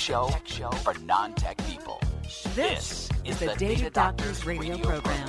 show for non-tech people. This is the Data Doctors radio program.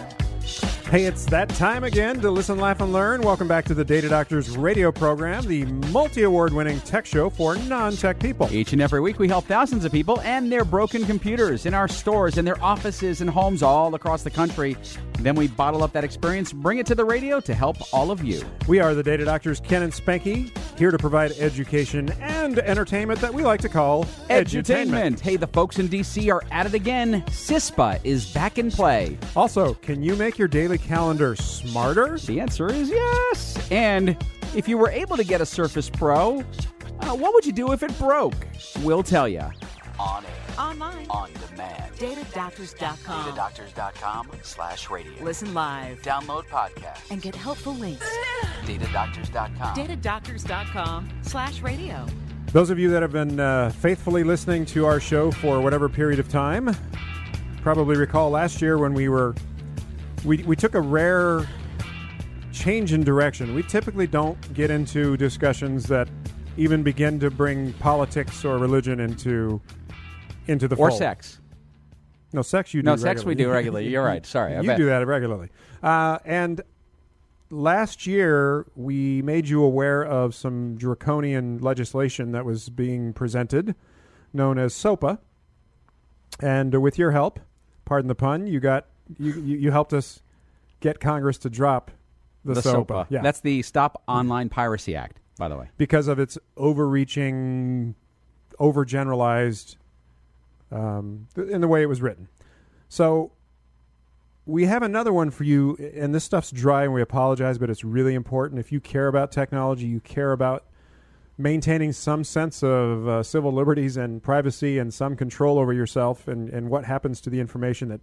Hey, it's that time again to listen, laugh, and learn. Welcome back to the Data Doctors radio program, the multi award winning tech show for non tech people. Each and every week, we help thousands of people and their broken computers in our stores, in their offices, and homes all across the country. Then we bottle up that experience, bring it to the radio to help all of you. We are the Data Doctors, Ken and Spanky, here to provide education and entertainment that we like to call edutainment. Hey, the folks in D.C. are at it again. CISPA is back in play. Also, can you make your daily calendar smarter? The answer is yes. And if you were able to get a Surface Pro, uh, what would you do if it broke? We'll tell you. On air, Online, on demand. datadoctors.com. Datadoctors.com slash radio. Listen live Download podcasts. and get helpful links. Datadoctors.com. datadoctors.com slash radio. Those of you that have been uh, faithfully listening to our show for whatever period of time probably recall last year when we were we, we took a rare change in direction. We typically don't get into discussions that even begin to bring politics or religion into into the Or fold. sex. No, sex you do No, sex we do regularly. You're right. Sorry. I you bet. do that regularly. Uh, and last year, we made you aware of some draconian legislation that was being presented, known as SOPA. And uh, with your help, pardon the pun, you got you, you, you helped us get Congress to drop the, The SOPA. SOPA. Yeah, That's the Stop Online Piracy Act, by the way. because of its overreaching, overgeneralized, um, th- in the way it was written. So we have another one for you, and this stuff's dry, and we apologize, but it's really important. If you care about technology, you care about maintaining some sense of uh, civil liberties and privacy and some control over yourself and, and what happens to the information that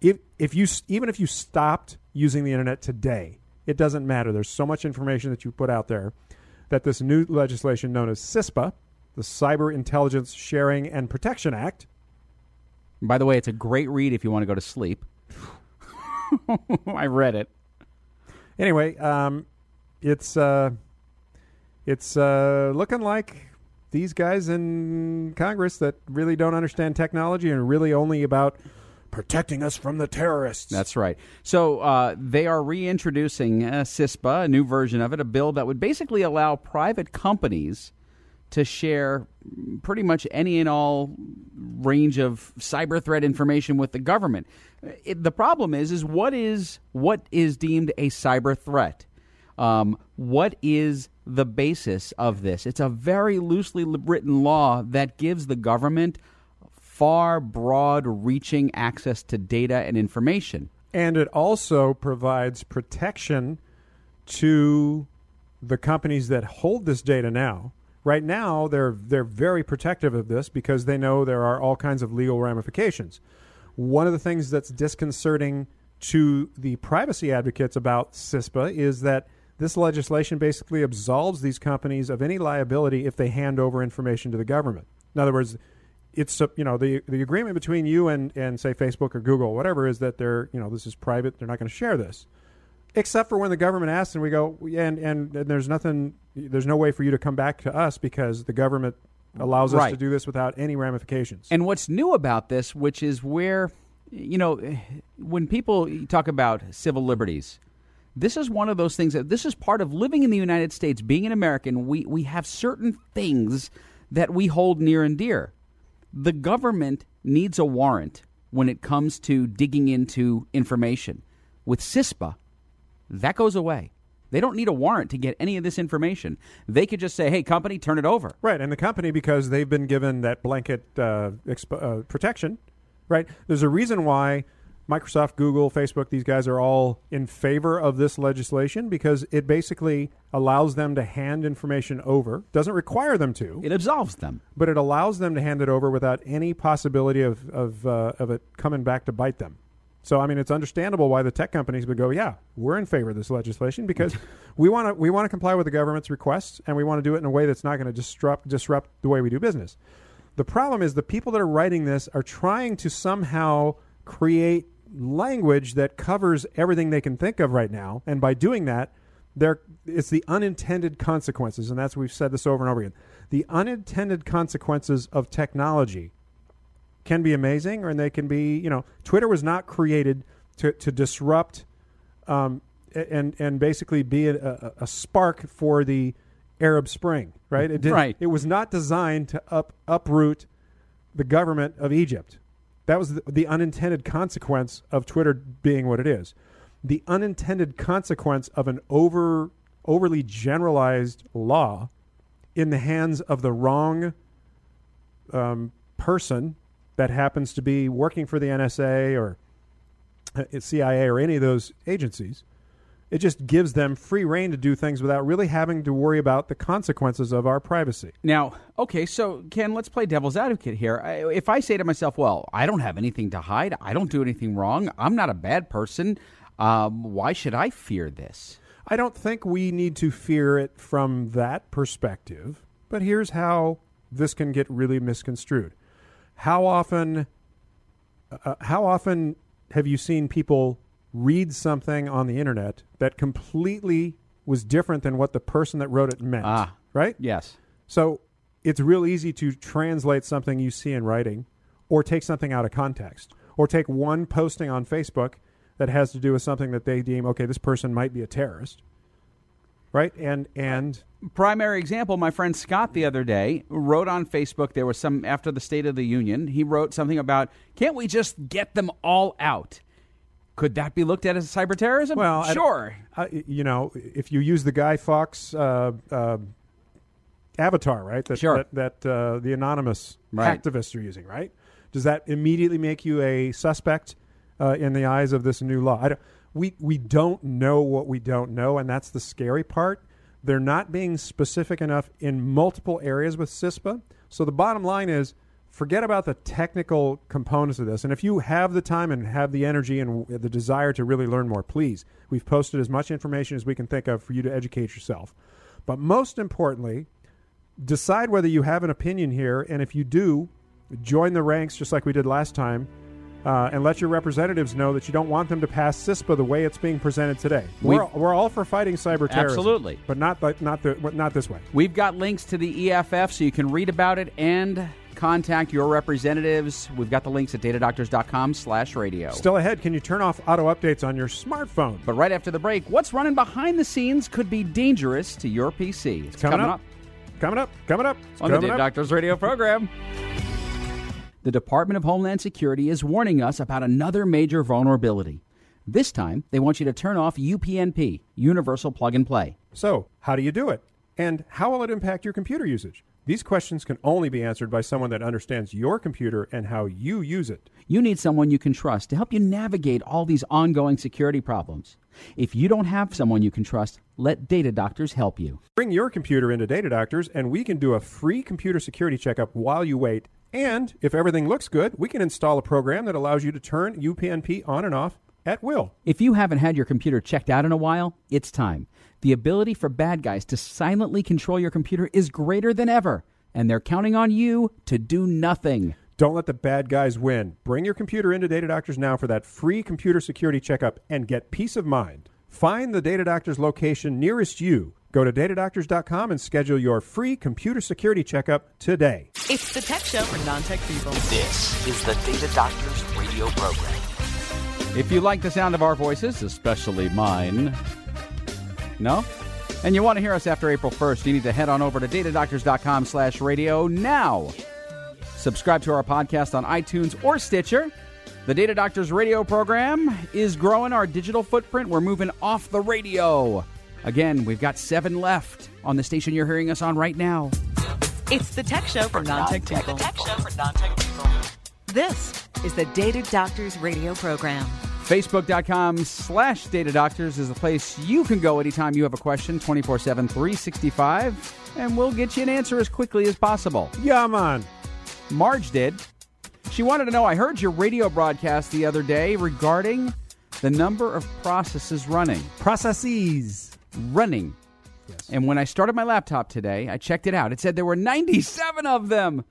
if if you even if you stopped using the internet today, it doesn't matter. There's so much information that you put out there that this new legislation known as CISPA, the Cyber Intelligence Sharing and Protection Act, By the way, it's a great read if you want to go to sleep. I read it. Anyway, um, it's uh, it's uh, looking like these guys in Congress that really don't understand technology and are really only about protecting us from the terrorists. That's right. So uh, they are reintroducing uh, CISPA, a new version of it, a bill that would basically allow private companies to share pretty much any and all range of cyber threat information with the government. It, the problem is, is what is what is deemed a cyber threat? Um, what is the basis of this? It's a very loosely written law that gives the government far broad reaching access to data and information. and it also provides protection to the companies that hold this data now. Right now, they're they're very protective of this because they know there are all kinds of legal ramifications. One of the things that's disconcerting to the privacy advocates about CISPA is that this legislation basically absolves these companies of any liability if they hand over information to the government. In other words, it's uh, you know the the agreement between you and and say Facebook or Google, or whatever, is that they're you know this is private. They're not going to share this, except for when the government asks, and we go and, and and there's nothing, there's no way for you to come back to us because the government allows us to do this without any ramifications. And what's new about this, which is where, you know, when people talk about civil liberties, this is one of those things that this is part of living in the United States, being an American. We, we have certain things that we hold near and dear. The government needs a warrant when it comes to digging into information. With CISPA, that goes away. They don't need a warrant to get any of this information. They could just say, hey, company, turn it over. Right, and the company because they've been given that blanket uh, uh, protection. Right, there's a reason why Microsoft, Google, Facebook, these guys are all in favor of this legislation because it basically allows them to hand information over. Doesn't require them to, It absolves them. but it allows them to hand it over without any possibility of of, uh, of it coming back to bite them. So I mean, it's understandable why the tech companies would go, "Yeah, we're in favor of this legislation because we want to we want to comply with the government's requests and we want to do it in a way that's not going to disrupt disrupt the way we do business." The problem is the people that are writing this are trying to somehow create language that covers everything they can think of right now, and by doing that, there it's the unintended consequences, and that's we've said this over and over again. The unintended consequences of technology can be amazing, or they can be, you know, Twitter was not created to, to disrupt um, and and basically be a, a, a spark for the Arab Spring, right? It did, Right. It was not designed to up uproot the government of Egypt. That was the, the unintended consequence of Twitter being what it is. The unintended consequence of an over overly generalized law in the hands of the wrong um, person that happens to be working for the NSA or uh, CIA or any of those agencies. It just gives them free rein to do things without really having to worry about the consequences of our privacy. Now, okay, so Ken, let's play devil's advocate here. I, if I say to myself, "Well, I don't have anything to hide. I don't do anything wrong. I'm not a bad person. Um, why should I fear this?" I don't think we need to fear it from that perspective, but here's how this can get really misconstrued. How often uh, how often have you seen people read something on the internet that completely was different than what the person that wrote it meant, Ah. right? Yes. So it's real easy to translate something you see in writing or take something out of context or take one posting on Facebook that has to do with something that they deem okay this person might be a terrorist. Right? And and primary example my friend scott the other day wrote on facebook there was some after the state of the union he wrote something about can't we just get them all out could that be looked at as cyber terrorism well sure I, you know if you use the Guy Fawkes uh, uh, avatar right that Sure. that, that uh, the anonymous Right. activists are using right does that immediately make you a suspect uh, in the eyes of this new law I don't, we we don't know what we don't know and that's the scary part. They're not being specific enough in multiple areas with CISPA. So the bottom line is forget about the technical components of this. And if you have the time and have the energy and the desire to really learn more please we've posted as much information as we can think of for you to educate yourself. But most importantly decide whether you have an opinion here, and if you do, join the ranks just like we did last time, uh, and let your representatives know that you don't want them to pass CISPA the way it's being presented today. We- We're, we're all for fighting cyber terrorism, Absolutely. but not like not the not this way. we've got links to the eff so you can read about it and contact your representatives we've got the links at datadoctors.com slash radio Still ahead, can you turn off auto updates on your smartphone? but right after the break what's running behind the scenes could be dangerous to your pc it's coming, up. coming up, coming up, It's on the coming Data up. Doctors Radio program. The Department of Homeland Security is warning us about another major vulnerability. This time, they want you to turn off UPnP, Universal Plug and Play. So, how do you do it? And how will it impact your computer usage? These questions can only be answered by someone that understands your computer and how you use it. You need someone you can trust to help you navigate all these ongoing security problems. If you don't have someone you can trust, let Data Doctors help you. Bring your computer into Data Doctors, and we can do a free computer security checkup while you wait. And if everything looks good, we can install a program that allows you to turn UPnP on and off at will. If you haven't had your computer checked out in a while, it's time. The ability for bad guys to silently control your computer is greater than ever, and they're counting on you to do nothing. Don't let the bad guys win. Bring your computer into Data Doctors now for that free computer security checkup and get peace of mind. Find the Data Doctors location nearest you. Go to datadoctors.com and schedule your free computer security checkup today. It's the tech show for non-tech people. This is the Data Doctors radio program. If you like the sound of our voices, especially mine, no? And you want to hear us after April 1st, you need to head on over to datadoctors.com slash radio now. Subscribe to our podcast on iTunes or Stitcher. The Data Doctors radio program is growing our digital footprint. We're moving off the radio. Again, we've got seven left on the station you're hearing us on right now. It's the tech show for non-tech people. Tech show for non-tech people. This is the Data Doctors radio program. Facebook.com slash Data Doctors is the place you can go anytime you have a question, 24 7, 365, and we'll get you an answer as quickly as possible. Yeah, man. Marge did. She wanted to know I heard your radio broadcast the other day regarding the number of processes running. Processes. Running. And when I started my laptop today, I checked it out. It said there were 97 of them.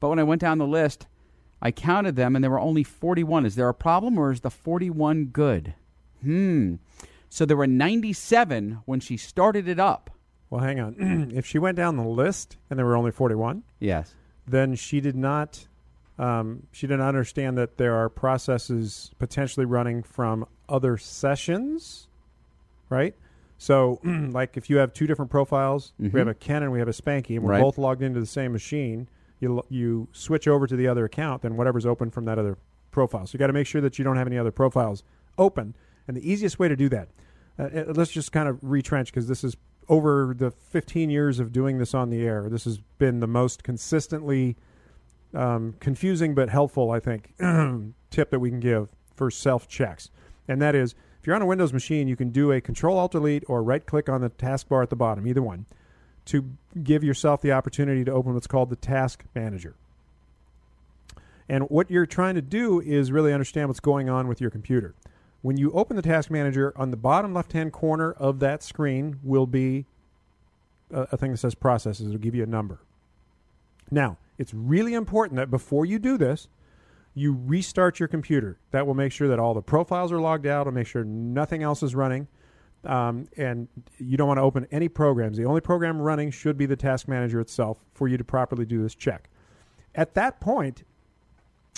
But when I went down the list, I counted them and there were only 41. Is there a problem or is the 41 good? Hmm. So there were 97 when she started it up. Well, hang on. if she went down the list and there were only 41, Yes. then she did not um, she didn't understand that there are processes potentially running from other sessions, right? So, like if you have two different profiles, we have a Ken and we have a Spanky, and we're Right. both logged into the same machine. You you switch over to the other account, then whatever's open from that other profile. So you got to make sure that you don't have any other profiles open. And the easiest way to do that, uh, uh, let's just kind of retrench because this is over the 15 years of doing this on the air. This has been the most consistently um, confusing but helpful, I think, tip that we can give for self checks. And that is you're on a Windows machine, you can do a Control Alt Delete or right click on the taskbar at the bottom, either one, to give yourself the opportunity to open what's called the Task Manager. And what you're trying to do is really understand what's going on with your computer. When you open the Task Manager, on the bottom left hand corner of that screen will be a, a thing that says processes. It'll give you a number. Now, it's really important that before you do this, you restart your computer. That will make sure that all the profiles are logged out. It'll make sure nothing else is running. Um, and you don't want to open any programs. The only program running should be the task manager itself for you to properly do this check. At that point,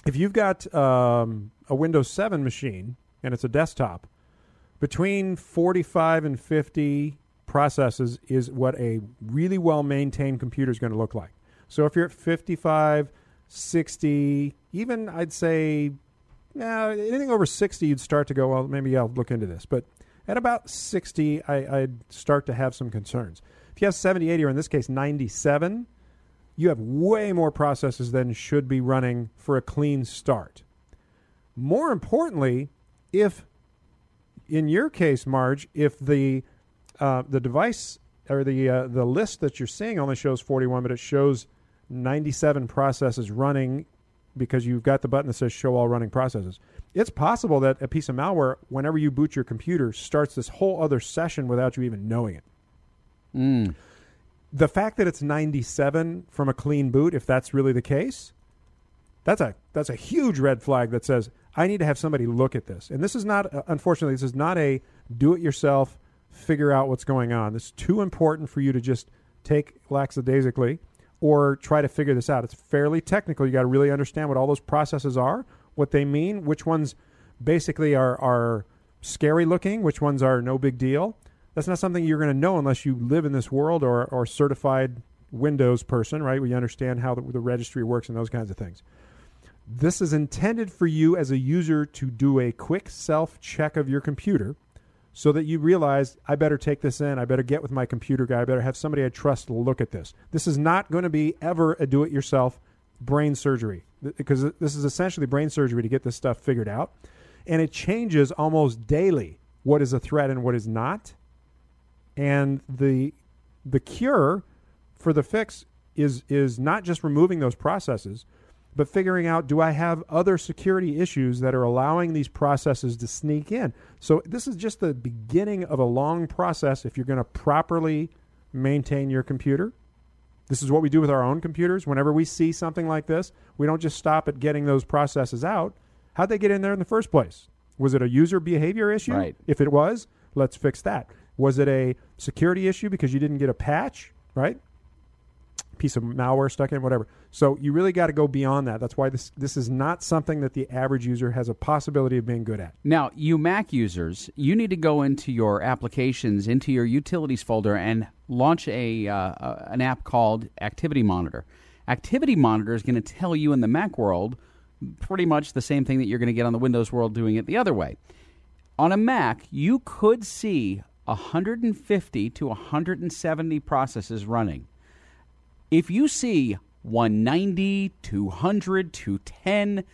if you've got um, a Windows 7 machine and it's a desktop, between 45 and 50 processes is what a really well maintained computer is going to look like. So if you're at 55, 60, even I'd say nah, anything over 60, you'd start to go, well, maybe I'll look into this. But at about 60, I, I'd start to have some concerns. If you have 70, 80, or in this case, 97, you have way more processes than should be running for a clean start. More importantly, if in your case, Marge, if the uh, the device or the uh, the list that you're seeing only shows 41, but it shows 97 processes running because you've got the button that says show all running processes. It's possible that a piece of malware, whenever you boot your computer, starts this whole other session without you even knowing it. The fact that it's 97 from a clean boot, if that's really the case, that's a that's a huge red flag that says I need to have somebody look at this. And this is not, uh, unfortunately, this is not a do it yourself, figure out what's going on. This is too important for you to just take lackadaisically or try to figure this out. It's fairly technical. You got to really understand what all those processes are, what they mean, which ones basically are are scary looking, which ones are no big deal. That's not something you're going to know unless you live in this world or or certified Windows person, right? We understand how the, the registry works and those kinds of things. This is intended for you as a user to do a quick self check of your computer so that you realize I better take this in. I better get with my computer guy. I better have somebody I trust look at this. This is not going to be ever a do it yourself brain surgery because this is essentially brain surgery to get this stuff figured out. And it changes almost daily what is a threat and what is not. And the the cure for the fix is is not just removing those processes, but figuring out do I have other security issues that are allowing these processes to sneak in. So this is just the beginning of a long process if you're going to properly maintain your computer. This is what we do with our own computers. Whenever we see something like this, we don't just stop at getting those processes out. How'd they get in there in the first place? Was it a user behavior issue? Right. If it was, let's fix that. Was it a security issue because you didn't get a patch? Right? Piece of malware stuck in, whatever. So you really got to go beyond that. That's why this this is not something that the average user has a possibility of being good at. Now, you Mac users, you need to go into your applications, into your utilities folder, and launch a uh, uh, an app called Activity Monitor. Activity Monitor is going to tell you in the Mac world pretty much the same thing that you're going to get on the Windows world doing it the other way. On a Mac, you could see 150 to 170 processes running. If you see 190, 200, 210,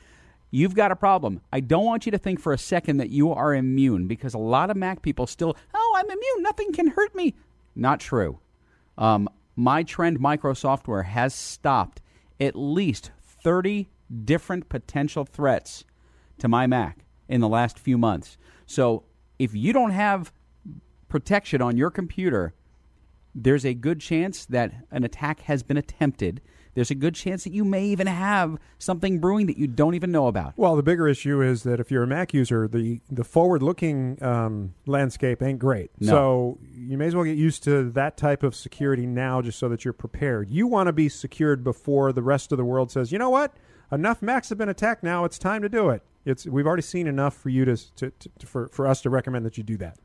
you've got a problem. I don't want you to think for a second that you are immune because a lot of Mac people still, oh, I'm immune. Nothing can hurt me. Not true. Um, my Trend Micro Software has stopped at least 30 different potential threats to my Mac in the last few months. So if you don't have protection on your computer, there's a good chance that an attack has been attempted. There's a good chance that you may even have something brewing that you don't even know about. Well, the bigger issue is that if you're a Mac user, the the forward-looking um, landscape ain't great. No. So you may as well get used to that type of security now, just so that you're prepared. You want to be secured before the rest of the world says, you know what, enough Macs have been attacked. Now it's time to do it. It's we've already seen enough for you to, to, to for for us to recommend that you do that.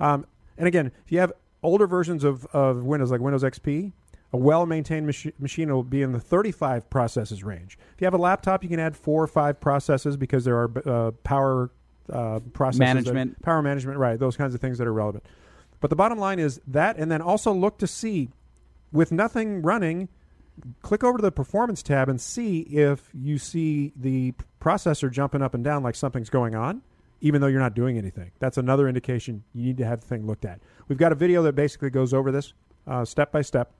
Um, and again, if you have older versions of, of Windows, like Windows XP, a well maintained machi- machine will be in the 35 processes range. If you have a laptop, you can add four or five processes because there are uh, power uh, processes. that- Management. power management, right. Those kinds of things that are relevant. But the bottom line is that, and then also look to see with nothing running, click over to the performance tab and see if you see the processor jumping up and down like something's going on, even though you're not doing anything. That's another indication you need to have the thing looked at. We've got a video that basically goes over this uh, step by step.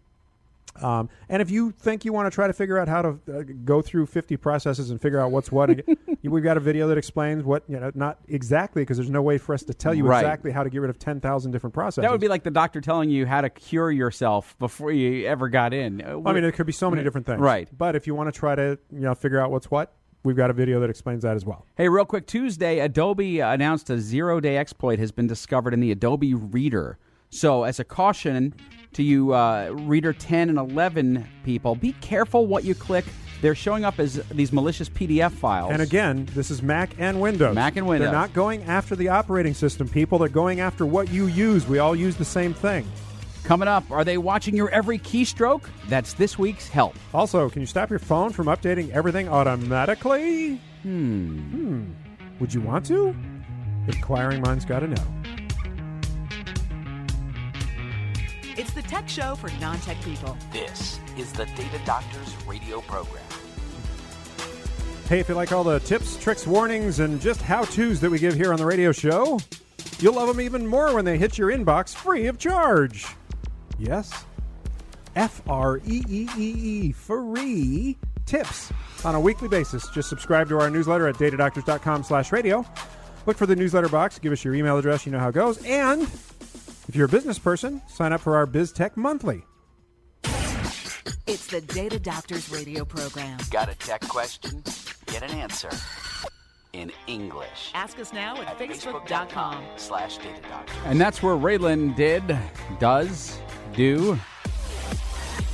Um, and if you think you want to try to figure out how to uh, go through 50 processes and figure out what's what, we've got a video that explains what, you know, not exactly because there's no way for us to tell you Right. exactly how to get rid of 10,000 different processes. That would be like the doctor telling you how to cure yourself before you ever got in. Uh, I mean, it could be so many different things. Right. But if you want to try to, you know, figure out what's what, we've got a video that explains that as well. Hey, real quick, Tuesday, Adobe announced a zero day exploit has been discovered in the Adobe Reader. So, as a caution to you uh, Reader 10 and 11 people, be careful what you click. They're showing up as these malicious PDF files. And again, this is Mac and Windows. Mac and Windows. They're not going after the operating system, people. They're going after what you use. We all use the same thing. Coming up, are they watching your every keystroke? That's this week's help. Also, can you stop your phone from updating everything automatically? Hmm. Hmm. Would you want to? Inquiring minds got to know. It's the tech show for non tech people. This is the Data Doctors radio program. Hey, if you like all the tips, tricks, warnings, and just how to's that we give here on the radio show, you'll love them even more when they hit your inbox free of charge. Yes. F R E E E E, free tips on a weekly basis. Just subscribe to our newsletter at datadoctors.com slash radio. Look for the newsletter box, give us your email address, you know how it goes. And if you're a business person, sign up for our BizTech Monthly. It's the Data Doctors radio program. Got a tech question? Get an answer in English. Ask us now at, At facebook.com. slash Data Doctors. And that's where Raylan did, does, do.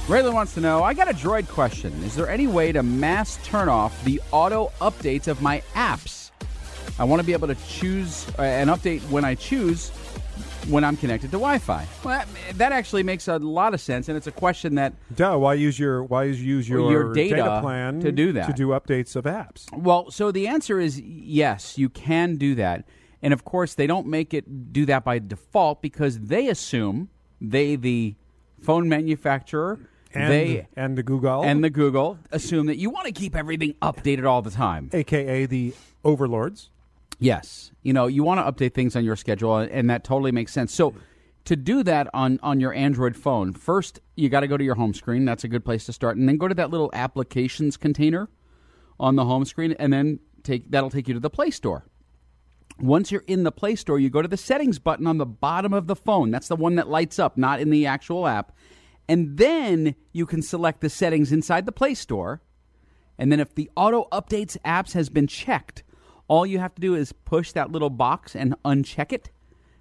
Raylan wants to know I got a droid question. Is there any way to mass turn off the auto updates of my apps? I want to be able to choose uh, an update when I choose when I'm connected to Wi Fi. Well, that, that actually makes a lot of sense, and it's a question that Duh, why use your why use your, Your data plan to do that. to do updates of apps? Well, so the answer is yes, you can do that. And of course, they don't make it do that by default because they assume they, the phone manufacturer, And they and the Google and the Google assume that you want to keep everything updated all the time. aka the overlords. Yes, you know you want to update things on your schedule, and that totally makes sense. So. To do that on, on your Android phone, first you got to go to your home screen. That's a good place to start, and then go to that little applications container on the home screen, and then take that'll take you to the Play Store. Once you're in the Play Store, you go to the settings button on the bottom of the phone. That's the one that lights up, not in the actual app. And then you can select the settings inside the Play Store. And then if the auto updates apps has been checked, all you have to do is push that little box and uncheck it,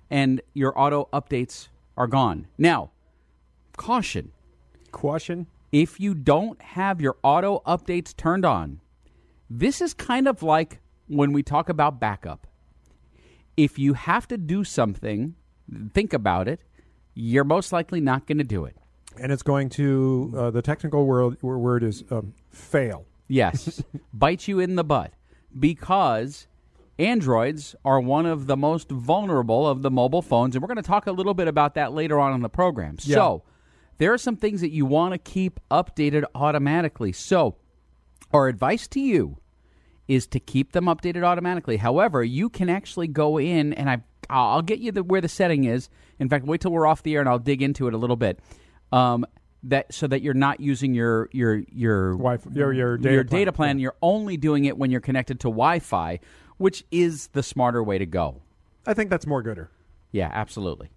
and your auto updates are gone. Now, caution Caution. if you don't have your auto updates turned on, this is kind of like when we talk about backup. If you have to do something, think about it, you're most likely not going to do it. And it's going to uh, the technical word word is um, fail. Yes, bite you in the butt because Androids are one of the most vulnerable of the mobile phones, and we're going to talk a little bit about that later on in the program. Yeah. So, there are some things that you want to keep updated automatically. So, our advice to you is to keep them updated automatically. However, you can actually go in, and I, I'll get you the, where the setting is. In fact, wait till we're off the air, and I'll dig into it a little bit. Um, that so that you're not using your your your Wi-Fi, your, your data your plan. data plan. You're only doing it when you're connected to Wi-Fi, which is the smarter way to go. I think that's more gooder. Yeah, absolutely.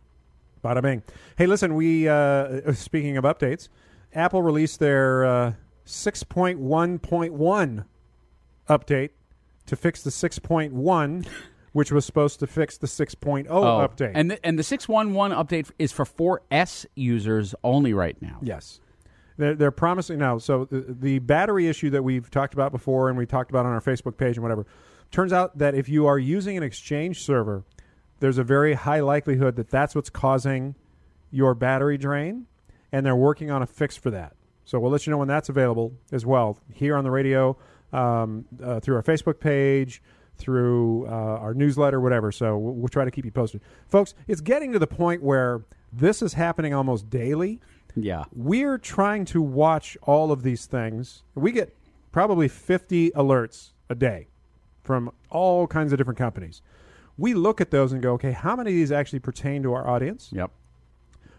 Bada bing. Hey, listen, we, uh, speaking of updates, Apple released their uh, 6.1.1 update to fix the 6.1, which was supposed to fix the 6.0 update. And the, and the 611 update is for 4S users only right now. Yes. They're, they're promising now. So the, the battery issue that we've talked about before and we talked about on our Facebook page and whatever, turns out that if you are using an Exchange server, there's a very high likelihood that that's what's causing your battery drain, and they're working on a fix for that. So we'll let you know when that's available as well here on the radio, um, uh, through our Facebook page, through uh, our newsletter, whatever. So we'll, we'll try to keep you posted, folks. It's getting to the point where this is happening almost daily. Yeah. We're trying to watch all of these things. We get probably 50 alerts a day from all kinds of different companies. We look at those and go, okay, how many of these actually pertain to our audience? Yep.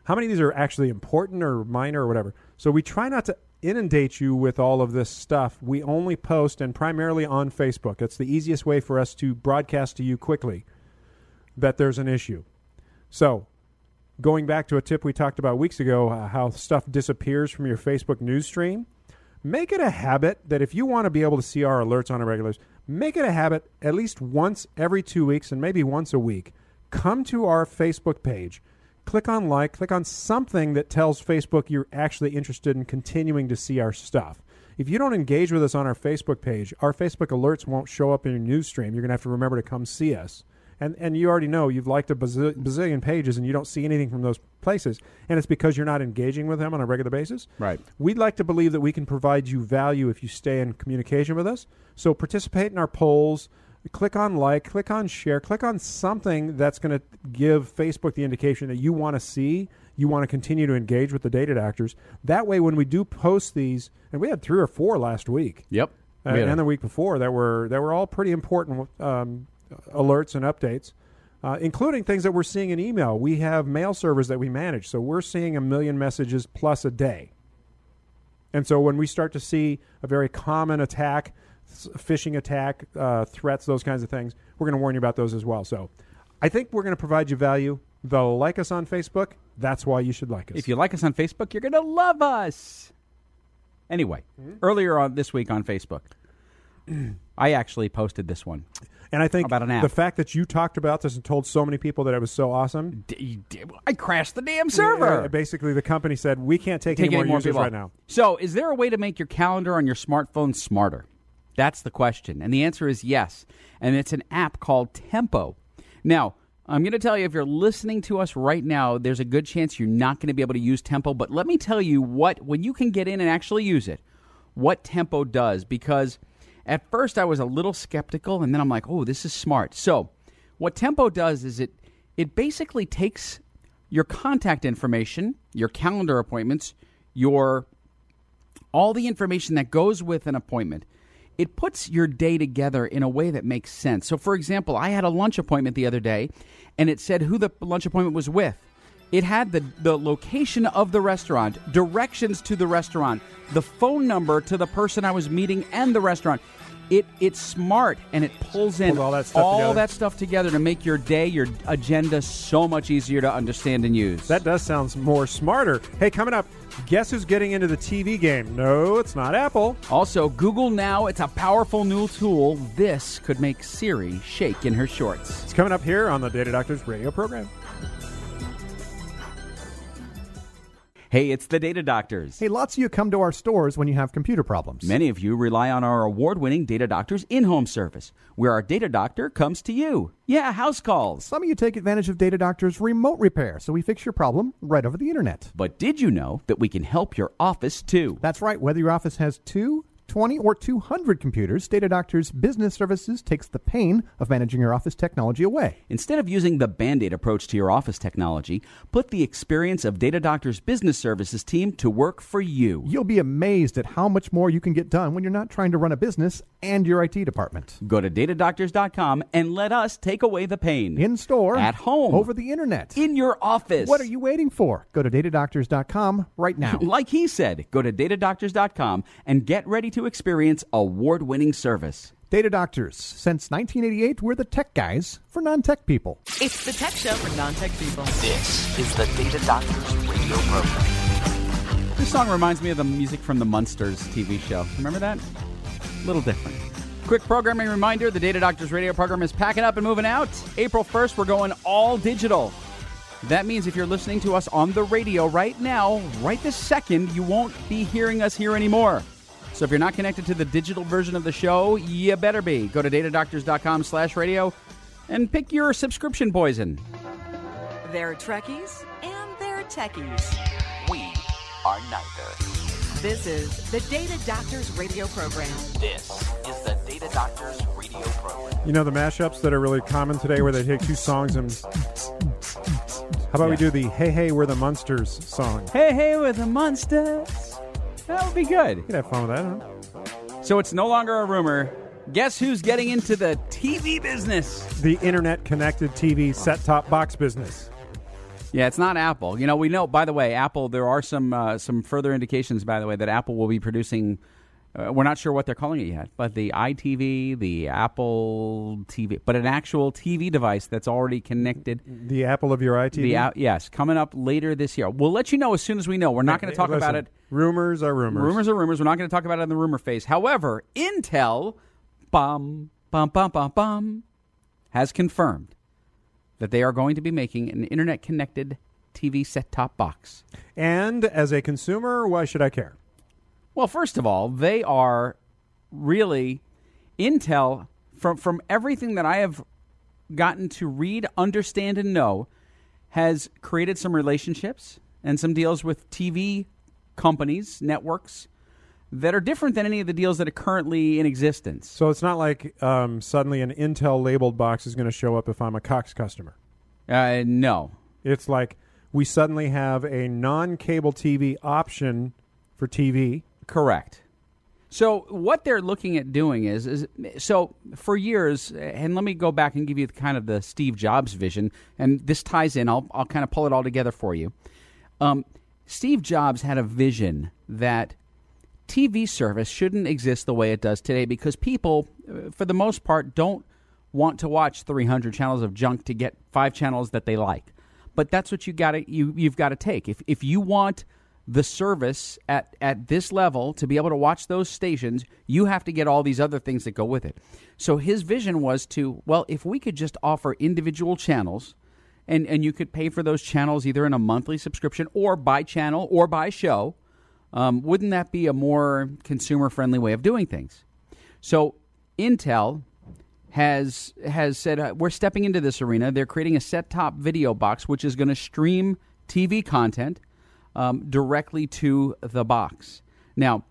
How many of these are actually important or minor or whatever? So we try not to inundate you with all of this stuff. We only post and primarily on Facebook. It's the easiest way for us to broadcast to you quickly that there's an issue. So, going back to a tip we talked about weeks ago, uh, how stuff disappears from your Facebook news stream, make it a habit that if you want to be able to see our alerts on a regular, make it a habit at least once every two weeks and maybe once a week. Come to our Facebook page, click on like, click on something that tells Facebook you're actually interested in continuing to see our stuff. If you don't engage with us on our Facebook page, our Facebook alerts won't show up in your news stream. You're going to have to remember to come see us. And, and you already know you've liked a bazillion, bazillion pages and you don't see anything from those places. And it's because you're not engaging with them on a regular basis. Right. We'd like to believe that we can provide you value if you stay in communication with us. So participate in our polls. Click on like, click on share, click on something that's going to give Facebook the indication that you want to see, you want to continue to engage with the Data Doctors. That way, when we do post these, and we had three or four last week, Yep. uh, We a- and the week before that were that were all pretty important um, alerts and updates, uh, including things that we're seeing in email. We have mail servers that we manage, so we're seeing a million messages plus a day. And so when we start to see a very common attack, phishing attack, uh, threats, those kinds of things, we're going to warn you about those as well. So I think we're going to provide you value. They'll like us on Facebook. That's why you should like us. If you like us on Facebook, you're going to love us. Anyway, earlier on this week on Facebook, I actually posted this one. and I think About an app. the fact that you talked about this and told so many people that it was so awesome, D- d- I crashed the damn server. basically, the company said we can't take, Take any more, users people. right now. So, is there a way to make your calendar on your smartphone smarter? That's the question. And the answer is yes. And it's an app called Tempo. Now, I'm going to tell you if you're listening to us right now, there's a good chance you're not going to be able to use Tempo. But let me tell you what, when you can get in and actually use it, what Tempo does. Because at first I was a little skeptical, and then I'm like, oh, this is smart. So, what Tempo does is it it basically takes your contact information, your calendar appointments, your all the information that goes with an appointment. It puts your day together in a way that makes sense. So, for example, I had a lunch appointment the other day, and it said who the lunch appointment was with. It had the, the location of the restaurant, directions to the restaurant, the phone number to the person I was meeting, and the restaurant. It it's smart and it pulls in all that stuff together. that stuff together to make your day, your agenda so much easier to understand and use. That does sound more smarter. Hey, coming up, guess who's getting into the TV game? No, it's not Apple. Also, Google Now, it's a powerful new tool. This could make Siri shake in her shorts. It's coming up here on the Data Doctors radio program. Hey, it's the Data Doctors. Hey, lots of you come to our stores when you have computer problems. Many of you rely on our award winning Data Doctors in home service, where our Data Doctor comes to you. Yeah, house calls. Some of you take advantage of Data Doctor's remote repair, so we fix your problem right over the internet. But did you know that we can help your office too? That's right, whether your office has two, 20, or 200 computers, Data Doctor's business services takes the pain of managing your office technology away. Instead of using the band aid approach to your office technology, put the experience of Data Doctor's business services team to work for you. You'll be amazed at how much more you can get done when you're not trying to run a business and your IT department. Go to datadoctors.com and let us take away the pain. In store, At home. over the internet. in your office. What are you waiting for? Go to datadoctors.com right now. Like he said, go to datadoctors.com and get ready to to experience award winning service. Data Doctors. Since 1988, we're the tech guys for non tech people. It's the tech show for non-tech people. This is the Data Doctors radio program. This song reminds me of the music from the Munsters TV show. Remember that? A little different. Quick programming reminder the Data Doctors radio program is packing up and moving out. April 1st, we're going all digital. That means if you're listening to us on the radio right now, right this second, you won't be hearing us here anymore. So if you're not connected to the digital version of the show, you better be. Go to datadoctors.com slash radio and pick your subscription poison. They're Trekkies and they're techies. We are neither. This is the Data Doctors radio program. This is the Data Doctors radio program. You know the mashups that are really common today, where they take two songs and. How about we do the "Hey Hey We're the Munsters" song? Hey, hey, We're the monsters. That would be good. You could have fun with that, huh? So it's no longer a rumor. Guess who's getting into the TV business? The internet-connected TV set-top box business. Yeah, it's not Apple. You know, we know. By the way, Apple. There are some uh, some further indications, by the way, that Apple will be producing. Uh, we're not sure what they're calling it yet, but the iTV, the Apple TV, but an actual TV device that's already connected. The Apple of your iTV. The out yes, coming up later this year. We'll let you know as soon as we know. We're not going to talk about it. Rumors are rumors. Rumors are rumors. We're not going to talk about it in the rumor phase. However, Intel, bum bum bum bum bum, has confirmed that they are going to be making an internet-connected TV set-top box. And as a consumer, why should I care? Well, first of all, they are really Intel from from everything that I have gotten to read, understand, and know has created some relationships and some deals with TV companies, networks that are different than any of the deals that are currently in existence. So it's not like um, suddenly an Intel labeled box is going to show up if I'm a Cox customer. Uh, no, It's like we suddenly have a non-cable TV option for TV. Correct. So what they're looking at doing is is so for years, and let me go back and give you the, kind of the Steve Jobs vision, and this ties in. I'll I'll kind of pull it all together for you. Um, Steve Jobs had a vision that TV service shouldn't exist the way it does today because people, uh, for the most part, don't want to watch 300 channels of junk to get five channels that they like. But that's what you got you you've got to take. If if you want the service at at this level to be able to watch those stations, you have to get all these other things that go with it. So his vision was to well, if we could just offer individual channels and and you could pay for those channels either in a monthly subscription or by channel or by show, um, wouldn't that be a more consumer friendly way of doing things? So Intel has has said uh, we're stepping into this arena. They're creating a set top video box which is going to stream TV content um, directly to the box. Now,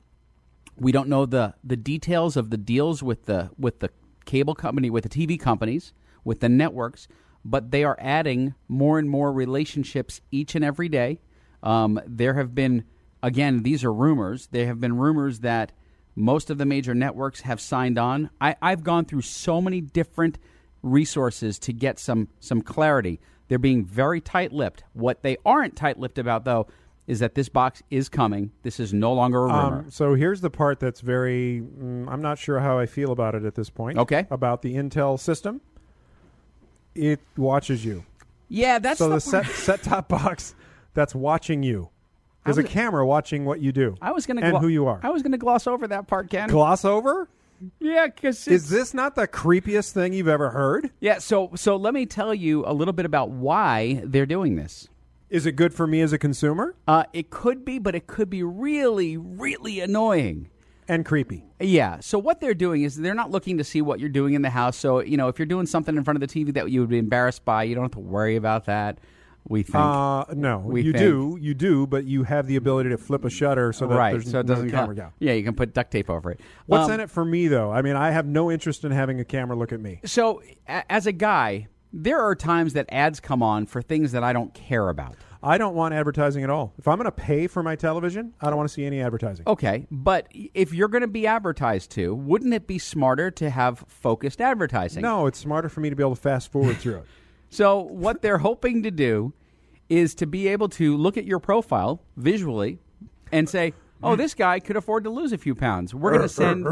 we don't know the the details of the deals with the with the cable company, with the TV companies, with the networks, but they are adding more and more relationships each and every day. Um, there have been, again, these are rumors. There have been rumors that most of the major networks have signed on. I, I've gone through so many different resources to get some some clarity. They're being very tight-lipped. What they aren't tight-lipped about, though, is that this box is coming. This is no longer a rumor. Um, so here's the part that's very. Mm, I'm not sure how I feel about it at this point. Okay. About the Intel system. It watches you. yeah, that's so the, the set set top box that's watching you. There's a camera watching what you do. I was going to and who you are. I was going to gloss over that part, Ken. Gloss over? yeah, because Is this not the creepiest thing you've ever heard? yeah. So so let me tell you a little bit about why they're doing this. Is it good for me as a consumer? Uh, it could be, but it could be really, really annoying. And creepy. Yeah. So what they're doing is they're not looking to see what you're doing in the house. So you know, if you're doing something in front of the TV that you would be embarrassed by, you don't have to worry about that. We think. Uh, no, We you think. do, you do, but you have the ability to flip a shutter so that right. there's So it doesn't camera count. Yeah, you can put duct tape over it. What's Um, in it for me, though? I mean, I have no interest in having a camera look at me. So a- as a guy, there are times that ads come on for things that I don't care about. I don't want advertising at all. If I'm going to pay for my television, I don't want to see any advertising. Okay, but if you're going to be advertised to, wouldn't it be smarter to have focused advertising? No, it's smarter for me to be able to fast forward through it. So what they're hoping to do is to be able to look at your profile visually and say, oh, this guy could afford to lose a few pounds. We're going to send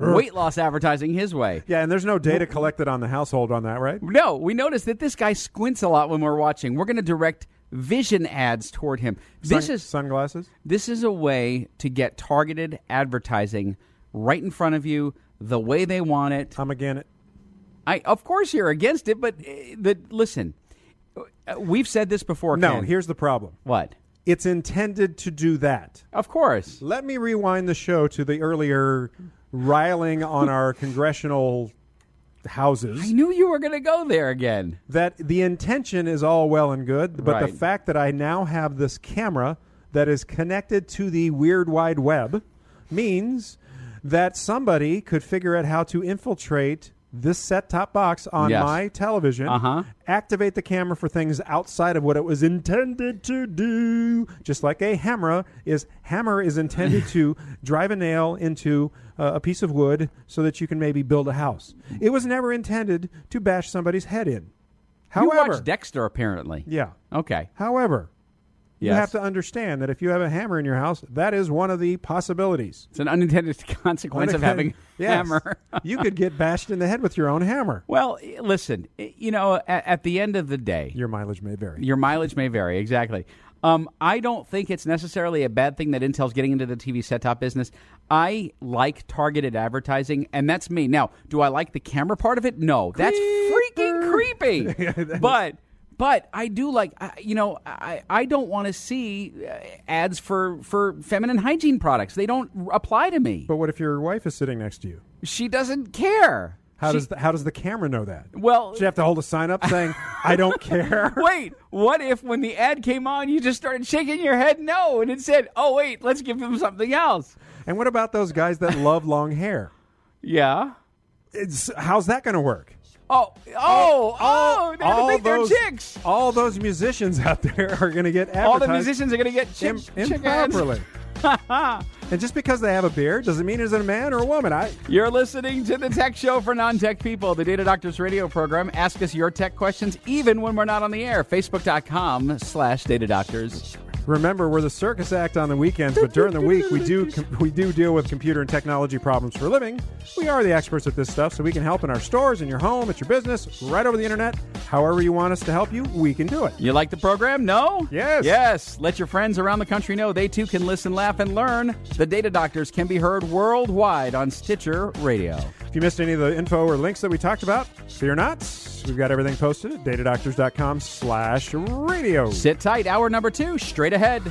weight loss advertising his way. Yeah, and there's no data collected on the household on that, right? No, we noticed that this guy squints a lot when we're watching. We're going to direct vision ads toward him. This Sun- is sunglasses. this is a way to get targeted advertising right in front of you the way they want it. I'm against it. I of course you're against it, but uh, the, listen, uh, we've said this before. No, Ken. here's the problem. what? It's intended to do that. Of course. Let me rewind the show to the earlier riling on our congressional houses. I knew you were going to go there again. that the intention is all well and good, but the fact that I now have this camera that is connected to the weird wide web means that somebody could figure out how to infiltrate this set top box on Yes. my television, Uh-huh. activate the camera for things outside of what it was intended to do. Just like a hammer is hammer is intended to drive a nail into uh, a piece of wood so that you can maybe build a house. It was never intended to bash somebody's head in. you However, Dexter apparently. yeah. Okay. However, you Yes. have to understand that if you have a hammer in your house, that is one of the possibilities. It's an unintended consequence of having a Yes. hammer. you could get bashed in the head with your own hammer. well, listen, you know, at, at the end of the day, Your mileage may vary. Your mileage may vary, exactly. Um, I don't think it's necessarily a bad thing that Intel's getting into the TV set top business. I like targeted advertising, and that's me. Now, do I like the camera part of it? No, that's freaking creepy. but but I do like I- you know I I don't want to see uh, ads for for feminine hygiene products. They don't apply to me. But what if your wife is sitting next to you? She doesn't care. How She- does the, how does the camera know that? well she have to hold a sign up saying, "I don't care"? Wait, what if when the ad came on, you just started shaking your head no, and it said, "Oh wait, let's give them something else." And what about those guys that love long hair? Yeah. It's, how's that going to work? Oh, oh, oh! They all think they're those chicks. all those musicians out there are going to get All the musicians are going to get chick, im- improperly. and just because they have a beard doesn't mean is it a man or a woman. I You're listening to the Tech Show for non-tech people, the Data Doctors radio program. Ask us your tech questions even when we're not on the air. Facebook.com slash Data Doctors. Remember we're the circus act on the weekends, but during the week we do com- we do deal with computer and technology problems for a living. We are the experts at this stuff, so we can help in our stores, in your home, at your business, right over the internet. However you want us to help you, we can do it. You like the program? No? Yes. Yes. Let your friends around the country know they too can listen, laugh, and learn. The Data Doctors can be heard worldwide on Stitcher Radio. If you missed any of the info or links that we talked about, fear not. We've got everything posted at datadoctors.com slash radio. Sit tight. Hour number two, straight ahead.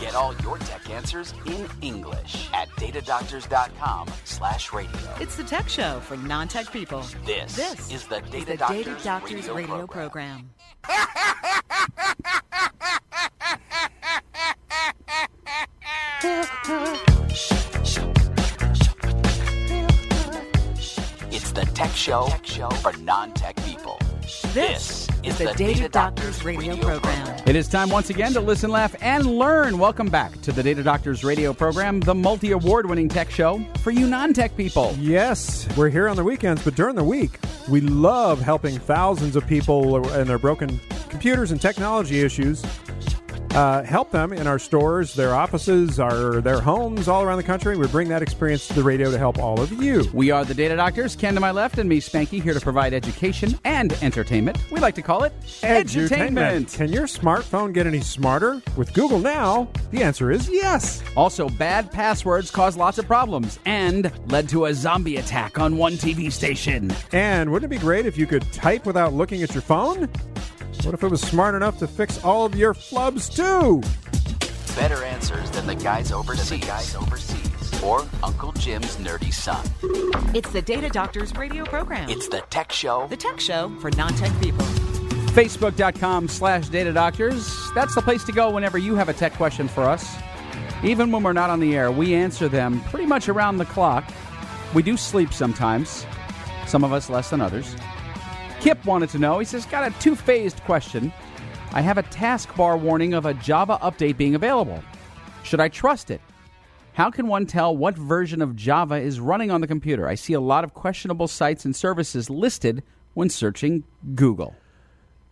Get all your tech answers in English at datadoctors.com slash radio. It's the tech show for non-tech people. This, This is the is Data the Doctors, Data Doctors radio, radio program. program. show, tech show for non-tech people. This is the Data Doctors radio program. It is time once again to listen, laugh, and learn. Welcome back to the Data Doctors radio program, the multi award winning tech show for you non tech people. Yes, we're here on the weekends, but during the week, we love helping thousands of people and their broken computers and technology issues. Uh, help them in our stores, their offices, our their homes all around the country. We bring that experience to the radio to help all of you. We are the Data Doctors, Ken to my left and me, Spanky, here to provide education and entertainment. We like to call it edutainment. Can your smartphone get any smarter? With Google Now, the answer is yes. Also, bad passwords cause lots of problems and led to a zombie attack on one TV station. And wouldn't it be great if you could type without looking at your phone? What if it was smart enough to fix all of your flubs too? Better answers than the guys overseas. guys overseas. Or Uncle Jim's nerdy son. It's the Data Doctors radio program. It's the tech show. the tech show for non-tech people. Facebook.com slash Data Doctors. That's the place to go whenever you have a tech question for us. Even when we're not on the air, we answer them pretty much around the clock. We do sleep sometimes, some of us less than others. Kip wanted to know, he says, got a two phased question. I have a taskbar warning of a Java update being available. Should I trust it? How can one tell what version of Java is running on the computer? I see a lot of questionable sites and services listed when searching Google.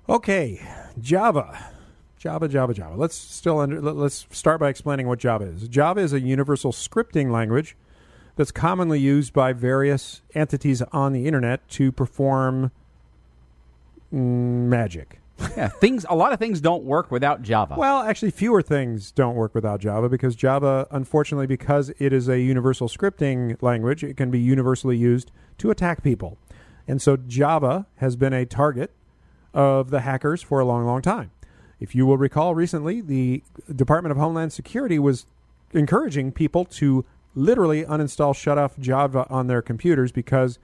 Okay, Java. Java, Java, Java. Let's still under, let, let's start by explaining what Java is. Java is a universal scripting language that's commonly used by various entities on the internet to perform magic. Yeah, things. A lot of things don't work without Java. Well, actually, fewer things don't work without Java because Java, unfortunately, because it is a universal scripting language, it can be universally used to attack people. And so Java has been a target of the hackers for a long, long time. If you will recall recently, the Department of Homeland Security was encouraging people to literally uninstall, shut off Java on their computers because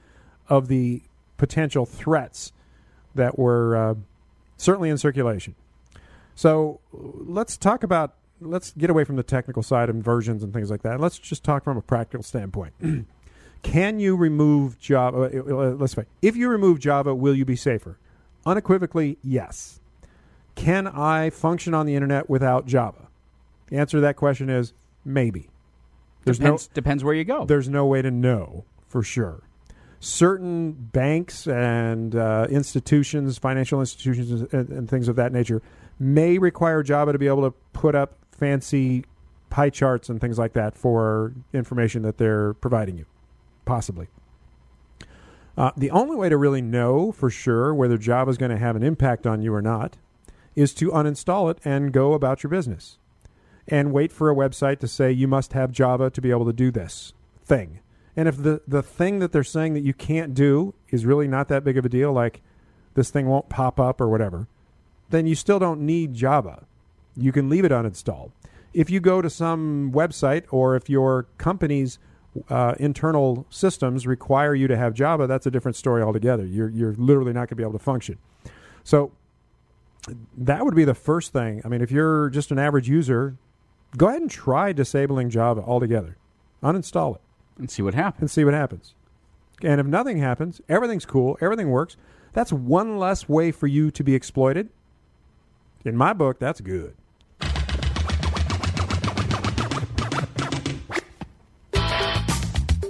of the potential threats that were uh, certainly in circulation. So let's talk about, let's get away from the technical side and versions and things like that. Let's just talk from a practical standpoint. Can you remove Java? uh, uh, Let's say, if you remove Java, will you be safer? Unequivocally, yes. Can I function on the internet without Java? The answer to that question is maybe. There's depends, depends where you go. there's no way to know for sure. Certain banks and uh, institutions, financial institutions, and, and things of that nature, may require Java to be able to put up fancy pie charts and things like that for information that they're providing you, possibly. Uh, the only way to really know for sure whether Java is going to have an impact on you or not is to uninstall it and go about your business and wait for a website to say you must have Java to be able to do this thing. And if the, the thing that they're saying that you can't do is really not that big of a deal, like this thing won't pop up or whatever, then you still don't need Java. You can leave it uninstalled. If you go to some website or if your company's uh, internal systems require you to have Java, that's a different story altogether. You're, you're literally not going to be able to function. So that would be the first thing. I mean, if you're just an average user, go ahead and try disabling Java altogether. Uninstall it and see what happens. and see what happens. And if nothing happens, everything's cool, everything works, that's one less way for you to be exploited. In my book, that's good.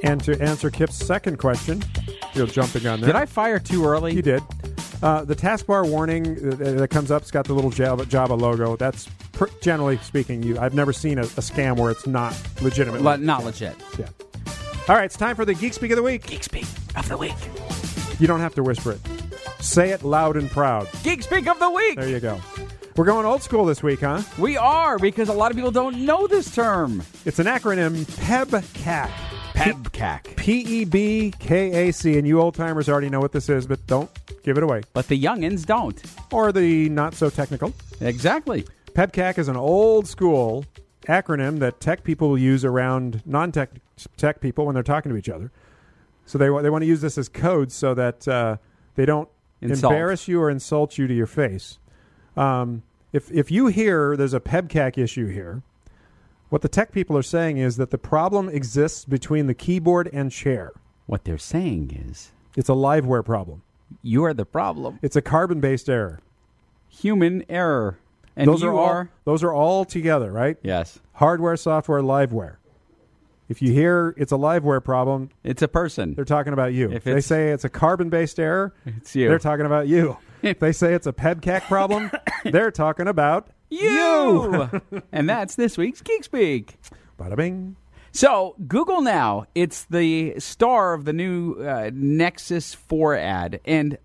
And to answer Kip's second question, you're jumping on there. Did I fire too early? You did. Uh, the taskbar warning that comes up, it's got the little Java, Java logo. That's per, generally speaking, you. I've never seen a, a scam where it's not legitimate. Le- not legit. Yeah. All right, it's time for the Geek Speak of the Week. Geek Speak of the Week. You don't have to whisper it. Say it loud and proud. Geek Speak of the Week. There you go. We're going old school this week, huh? We are because a lot of people don't know this term. It's an acronym PEBKAC. PEBKAC. P E B K A C. And you old timers already know what this is, but don't give it away. But the youngins don't. Or the not so technical. Exactly. PEBKAC is an old school acronym that tech people use around non tech tech people when they're talking to each other. So they, they want to use this as code so that uh, they don't Insult. embarrass you or insult you to your face. Um, if, if you hear there's a PEBKAC issue here, what the tech people are saying is that the problem exists between the keyboard and chair. What they're saying is It's a liveware problem. you are the problem. It's a carbon based error. Human error. And those you are all, are those are all together, right? Yes. Hardware, software, liveware. If you hear it's a liveware problem, It's a person. they're talking about you. If they say it's a carbon based error, It's you. they're talking about you. if they say it's a PEBKAC problem, they're talking about you. and that's this week's Geek Speak. Bada bing. So, Google Now, it's the star of the new uh, Nexus 4 ad. And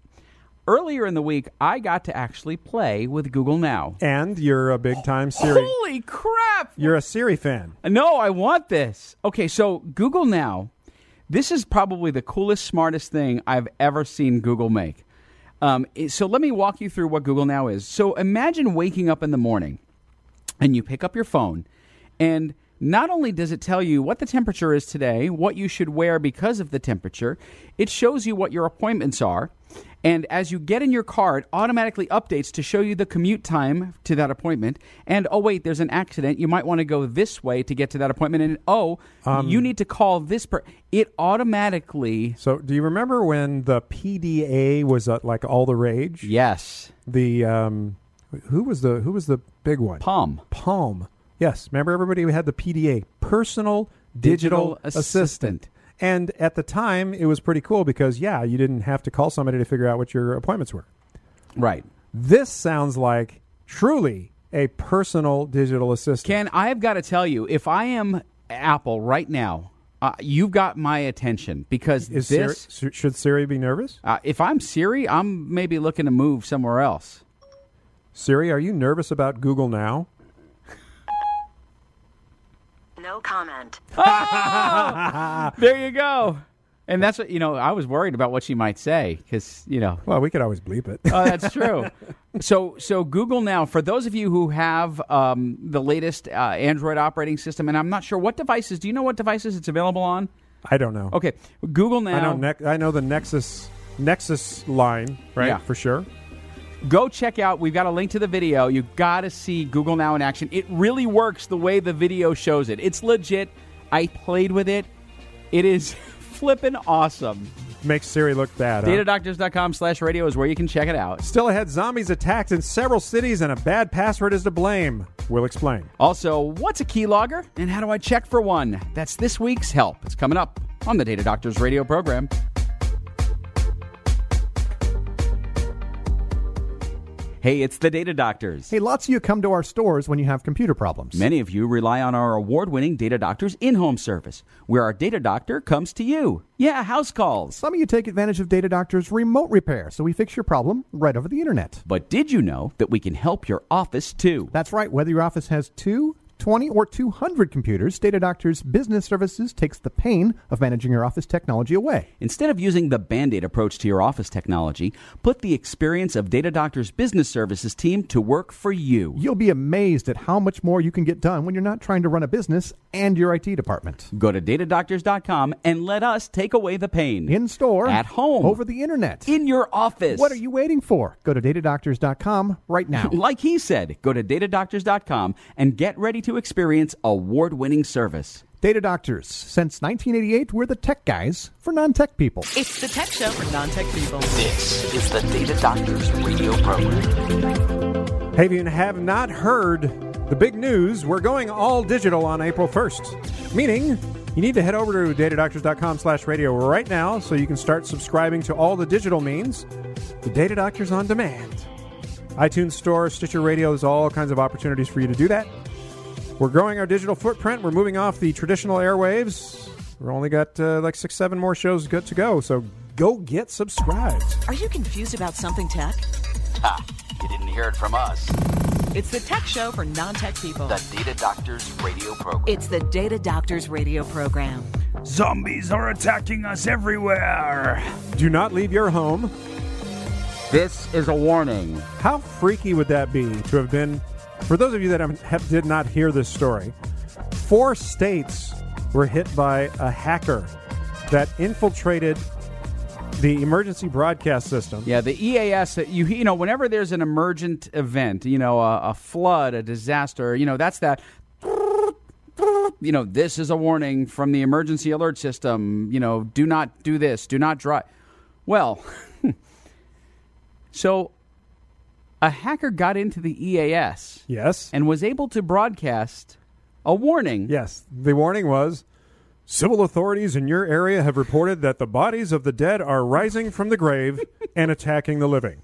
earlier in the week, I got to actually play with Google Now. And you're a big time Siri. Holy crap! You're a Siri fan. No, I want this. Okay, so Google Now, this is probably the coolest, smartest thing I've ever seen Google make. Um, so let me walk you through what Google Now is. So imagine waking up in the morning and you pick up your phone, and not only does it tell you what the temperature is today, what you should wear because of the temperature, it shows you what your appointments are. And as you get in your car, it automatically updates to show you the commute time to that appointment. And oh, wait, there's an accident. You might want to go this way to get to that appointment. And oh, you need to call this per. It automatically. So, do you remember when the PDA was uh, like all the rage? Yes. The um, who was the who was the big one? Palm. Palm. Yes, remember everybody who had the PDA, personal digital, Digital assistant. assistant. And at the time, it was pretty cool because yeah, you didn't have to call somebody to figure out what your appointments were. Right. This sounds like truly a personal digital assistant. Ken, I have got to tell you, if I am Apple right now, uh, you've got my attention because Is this. s- should Siri be nervous? Uh, if I'm Siri, I'm maybe looking to move somewhere else. Siri, are you nervous about Google Now? No comment. There you go. And that's what you know. I was worried about what she might say because you know Well, we could always bleep it. Oh, that's true. so, so Google now, for those of you who have um, the latest uh, Android operating system, and I'm not sure what devices. Do you know what devices it's available on? I don't know. Okay, Google now. I know. Ne- I know the Nexus Nexus line, right? Yeah. For sure. Go check out. We've got a link to the video. You got to see Google Now in action. It really works the way the video shows it. It's legit. I played with it. It is flippin' awesome. Makes Siri look bad. huh? Datadoctors.com slash radio is where you can check it out. Still ahead, zombies attacked in several cities, and a bad password is to blame. We'll explain. Also, what's a keylogger and how do I check for one? That's this week's help. It's coming up on the Data Doctors radio program. Hey, it's the Data Doctors. Hey, lots of you come to our stores when you have computer problems. Many of you rely on our award winning Data Doctors in home service, where our Data Doctor comes to you. Yeah, house calls. Some of you take advantage of Data Doctor's remote repair, so we fix your problem right over the internet. But did you know that we can help your office too? That's right, whether your office has two, 20, or 200 computers, Data Doctor's Business Services takes the pain of managing your office technology away. Instead of using the band aid approach to your office technology, put the experience of Data Doctor's business services team to work for you. You'll be amazed at how much more you can get done when you're not trying to run a business and your IT department. Go to datadoctors.com and let us take away the pain. In store, At home. over the internet. in your office. what are you waiting for? Go to datadoctors.com right now. Like he said, go to datadoctors.com and get ready to experience award winning service. Data Doctors. Since 1988, we're the tech guys for non tech people. It's the tech show for non-tech people. This is the Data Doctors radio program. Hey, if you have not heard the big news, we're going all digital on April 1st. Meaning, you need to head over to datadoctors.com slash radio right now so you can start subscribing to all the digital means. The Data Doctors on Demand. iTunes Store, Stitcher Radio, there's all kinds of opportunities for you to do that. We're growing our digital footprint. We're moving off the traditional airwaves. We're only got uh, like six, seven more shows good to go. So go get subscribed. Are you confused about something tech? Ha! You didn't hear it from us. It's the tech show for non-tech people. The Data Doctors radio program. It's the Data Doctors radio program. Zombies are attacking us everywhere. Do not leave your home. This is a warning. How freaky would that be to have been? For those of you that have, did not hear this story, four states were hit by a hacker that infiltrated the emergency broadcast system. Yeah, the EAS. that You you know, whenever there's an emergent event, you know, a, a flood, a disaster, you know, that's that. You know, this is a warning from the emergency alert system. You know, do not do this. Do not drive. Well, so a hacker got into the EAS Yes. and was able to broadcast a warning. Yes. The warning was civil authorities in your area have reported that the bodies of the dead are rising from the grave and attacking the living.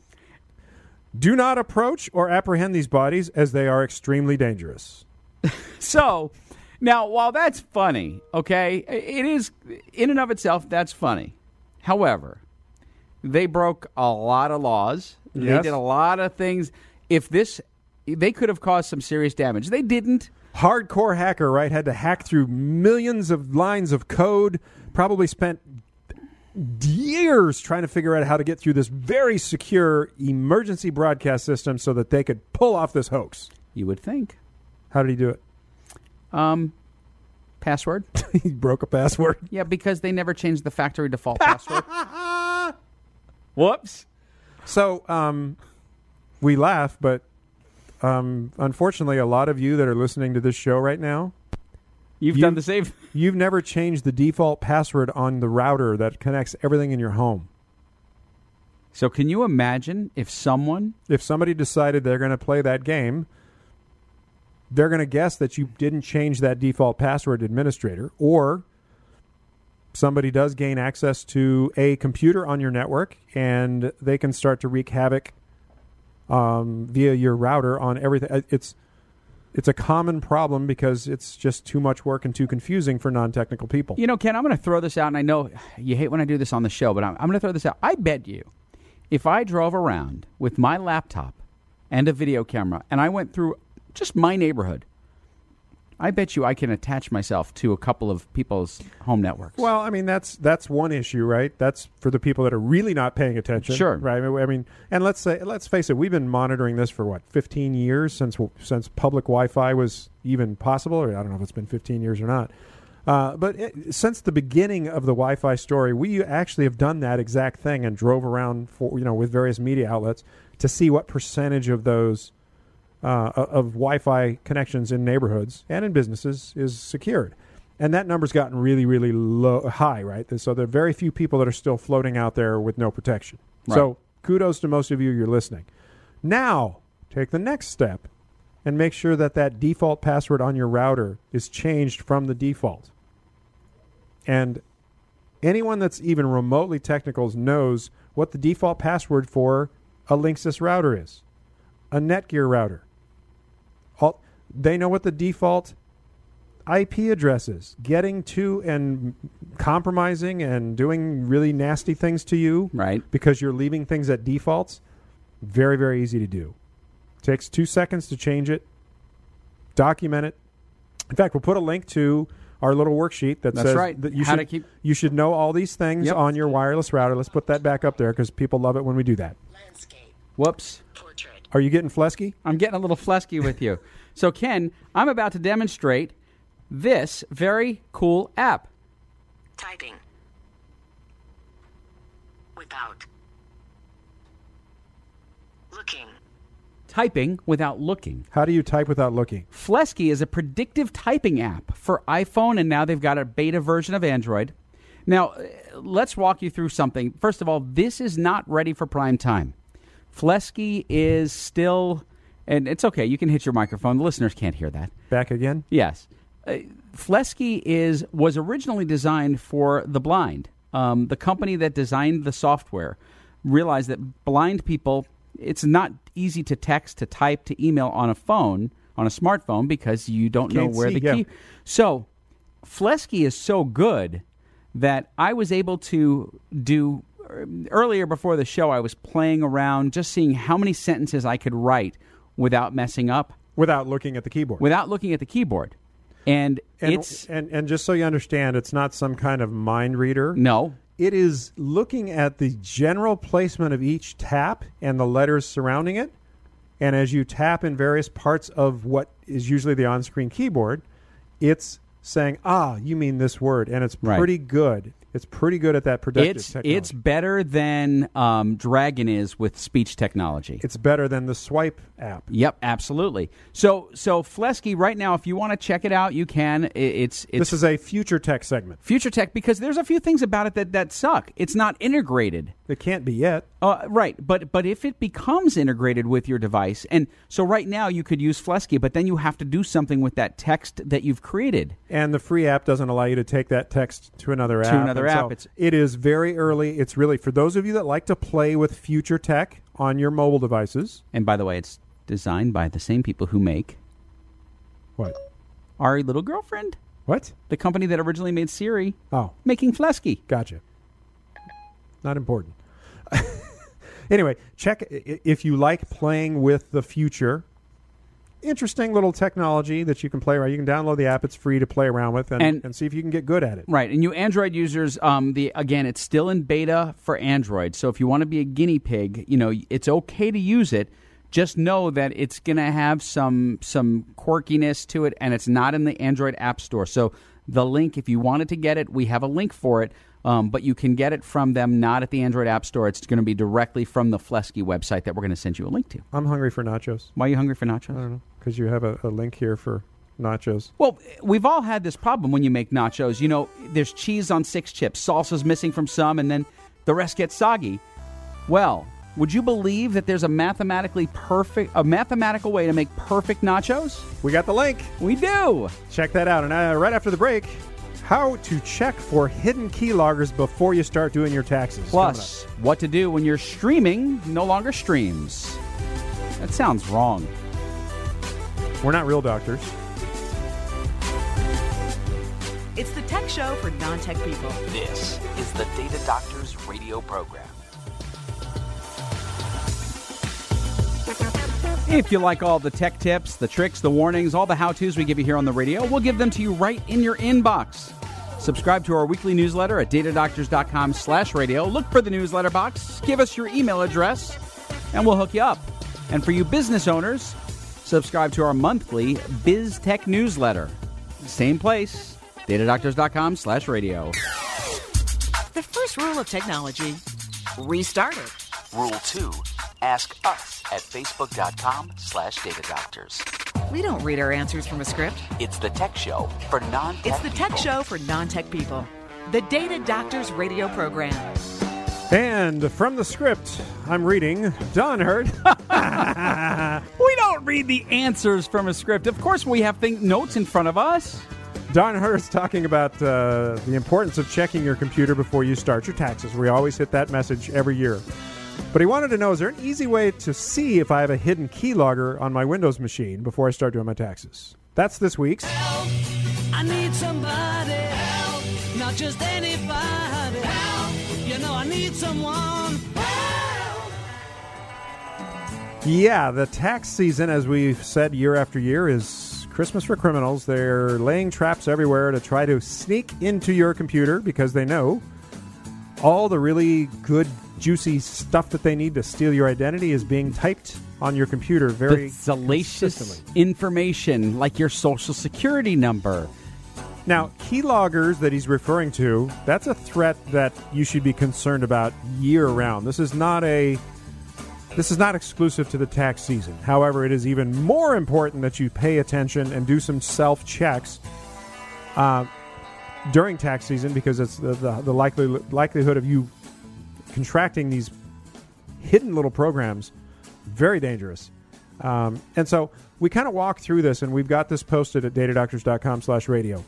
Do not approach or apprehend these bodies as they are extremely dangerous. So, now while that's funny, okay, it is in and of itself that's funny. However, they broke a lot of laws. They did a lot of things. If this, they could have caused some serious damage. They didn't. hardcore hacker, right, had to hack through millions of lines of code, probably spent years trying to figure out how to get through this very secure emergency broadcast system so that they could pull off this hoax. You would think. How did he do it? Um, password? he broke a password. yeah, because they never changed the factory default password. Whoops. So, um, we laugh, but um, unfortunately, a lot of you that are listening to this show right now, You've You- done the same. you've never changed the default password on the router that connects everything in your home. So, can you imagine if someone if somebody decided they're going to play that game, they're going to guess that you didn't change that default password administrator, or somebody does gain access to a computer on your network and they can start to wreak havoc um, via your router on everything. Uh, It's it's a common problem because it's just too much work and too confusing for non-technical people. You know, Ken, I'm going to throw this out, and I know you hate when I do this on the show, but I'm, I'm going to throw this out. I bet you, if I drove around with my laptop and a video camera, and I went through just my neighborhood, I bet you I can attach myself to a couple of people's home networks. Well, I mean that's that's one issue, right? That's for the people that are really not paying attention. Sure. right? I mean, and let's say let's face it, we've been monitoring this for what 15 years since since public Wi-Fi was even possible, or I don't know if it's been 15 years or not. Uh, but it, since the beginning of the Wi-Fi story, we actually have done that exact thing and drove around for you know with various media outlets to see what percentage of those uh, of Wi-Fi connections in neighborhoods and in businesses is secured, and that number's gotten really, really low, high. Right, so there are very few people that are still floating out there with no protection. So kudos to most of you. You're listening. Now take the next step and make sure that that default password on your router is changed from the default. And anyone that's even remotely technical knows what the default password for a Linksys router is, a Netgear router. All, they know what the default IP address is. Getting to and compromising and doing really nasty things to you right. because you're leaving things at defaults, very, very easy to do. Takes two seconds to change it, document it. In fact, we'll put a link to our little worksheet that That's says right. that you How should keep- you should know all these things Yep. on your wireless router. Let's put that back up there because people love it when we do that. Landscape. Whoops. Portrait. Are you getting flesky? I'm getting a little flesky with you. So, Ken, I'm about to demonstrate this very cool app. Typing. Without. Looking. Typing without looking. How do you type without looking? Fleksy is a predictive typing app for iPhone, and now they've got a beta version of Android. Now, uh, let's walk you through something. First of all, this is not ready for prime time. Fleksy is still, and it's okay, you can hit your microphone. The listeners can't hear that. Back again? Yes. Uh, Fleksy is was originally designed for the blind. Um, the company that designed the software realized that blind people, it's not easy to text, to type, to email on a phone, on a smartphone, because you don't know where see, the yeah. key. So, Fleksy is so good that I was able to do earlier before the show. I was playing around, just seeing how many sentences I could write without messing up Without looking at the keyboard. without looking at the keyboard. And, and, it's and and just so you understand, it's not some kind of mind reader. no, It is looking at the general placement of each tap and the letters surrounding it. And as you tap in various parts of what is usually the on screen keyboard, it's saying, ah, you mean this word. And it's Right. pretty good. It's pretty good at that predictive it's technology. it's better than um, Dragon is with speech technology. It's better than the swipe app. Yep, absolutely. So so Fleksy right now, if you want to check it out, you can. It's it's This is a future tech segment. future tech because there's a few things about it that that suck. It's not integrated. It can't be yet. Uh, right, but but if it becomes integrated with your device, and so right now you could use Fleksy, but then you have to do something with that text that you've created. And the free app doesn't allow you to take that text to another To app. another App. so It's- it is very early. It's really for those of you that like to play with future tech on your mobile devices. And by the way, it's designed by the same people who make What? our little girlfriend, What? the company that originally made Siri, Oh, making Fleksy. gotcha. Not important. anyway, check if you like playing with the future. Interesting little technology that you can play around. You can download the app; it's free to play around with, and, And- and see if you can get good at it. Right, and you Android users, um, the again, it's still in beta for Android. So if you want to be a guinea pig, you know it's okay to use it. Just know that it's going to have some some quirkiness to it, and it's not in the Android App Store. So the link, if you wanted to get it, we have a link for it, um, but you can get it from them, not at the Android App Store. It's going to be directly from the Fleksy website that we're going to send you a link to. I'm hungry for nachos. Why are you hungry for nachos? I don't know because you have a, a link here for nachos. Well, we've all had this problem when you make nachos. You know, there's cheese on six chips, salsa's missing from some, and then the rest gets soggy. Well, would you believe that there's a mathematically perfect, a mathematical way to make perfect nachos? We got the link. We do. Check that out. And uh, right after the break, how to check for hidden keyloggers before you start doing your taxes. Plus, what to do when your streaming no longer streams. That sounds wrong. We're not real doctors. It's the tech show for non tech people. This is the Data Doctors radio program. If you like all the tech tips, the tricks, the warnings, all the how to's we give you here on the radio, we'll give them to you right in your inbox. Subscribe to our weekly newsletter at datadoctors.com slash radio. Look for the newsletter box, give us your email address, and we'll hook you up. And for you business owners, subscribe to our monthly Biz Tech newsletter. Same place, datadoctors.com slash radio. The first rule of technology restart it. Rule 2. Ask us at facebook.com slash datadoctors. We don't read our answers from a script. It's the tech show for non-tech It's the tech people. show for non tech people. The Data Doctors radio program. And from the script, I'm reading Don Hurt. We don't read the answers from a script. Of course, we have thing- notes in front of us. Don Hurst talking about uh, the importance of checking your computer before you start your taxes. We always hit that message every year. But he wanted to know is there an easy way to see if I have a hidden keylogger on my Windows machine before I start doing my taxes? That's this week's. I need somebody help, You know I need someone help. Yeah, the tax season, as we've said year after year, is Christmas for criminals. They're laying traps everywhere to try to sneak into your computer because they know all the really good, juicy stuff that they need to steal your identity is being typed on your computer very the salacious information like your social security number. Now, keyloggers that he's referring to, that's a threat that you should be concerned about year round. This is not a this is not exclusive to the tax season. However, it is even more important that you pay attention and do some self checks uh, during tax season because it's the, the, the likely, likelihood of you contracting these hidden little programs very dangerous. Um, and so we kind of walk through this, and we've got this posted at datadoctors.com slash radio.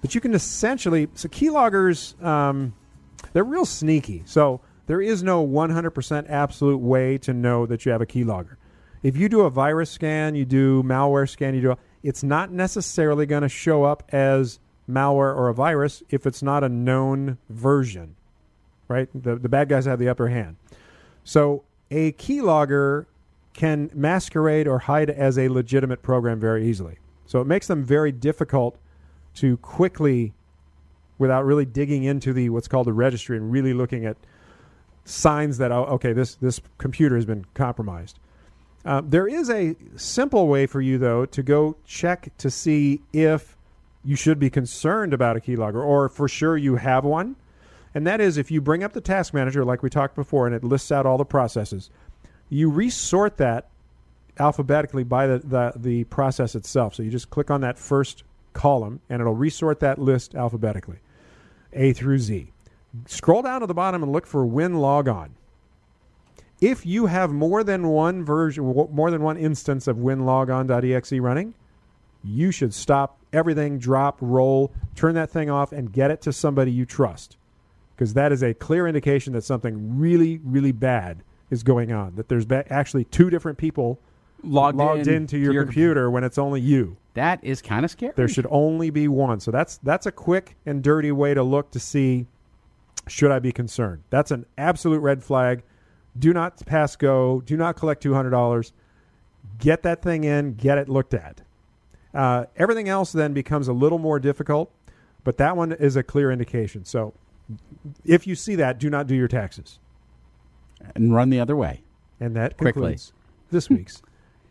But you can essentially, so keyloggers, um, they're real sneaky. So there is no 100% absolute way to know that you have a keylogger. If you do a virus scan, you do malware scan, you do, it's not necessarily going to show up as malware or a virus if it's not a known version, right? The, the bad guys have the upper hand. So a keylogger can masquerade or hide as a legitimate program very easily. So it makes them very difficult to quickly, without really digging into the what's called the registry and really looking at signs that oh, okay, this this computer has been compromised. Uh, there is a simple way for you though to go check to see if you should be concerned about a keylogger or for sure you have one. And that is if you bring up the task manager, like we talked before, and it lists out all the processes, you resort that alphabetically by the, the, the process itself. So you just click on that first column, and it'll resort that list alphabetically, A through Z. Scroll down to the bottom and look for Win Logon. If you have more than one version, more than one instance of WinLogon.exe running, you should stop everything, drop, roll, turn that thing off, and get it to somebody you trust because that is a clear indication that something really, really bad is going on. That there's ba- actually two different people Logged, logged in into your, to computer when it's only you. That is kind of scary. There should only be one. So that's that's a quick and dirty way to look to see should I be concerned. That's an absolute red flag. Do not pass go. Do not collect two hundred dollars. Get that thing in. Get it looked at. Uh, everything else then becomes a little more difficult, but that one is a clear indication. So if you see that, do not do your taxes. and run the other way. And that Quickly. concludes this week's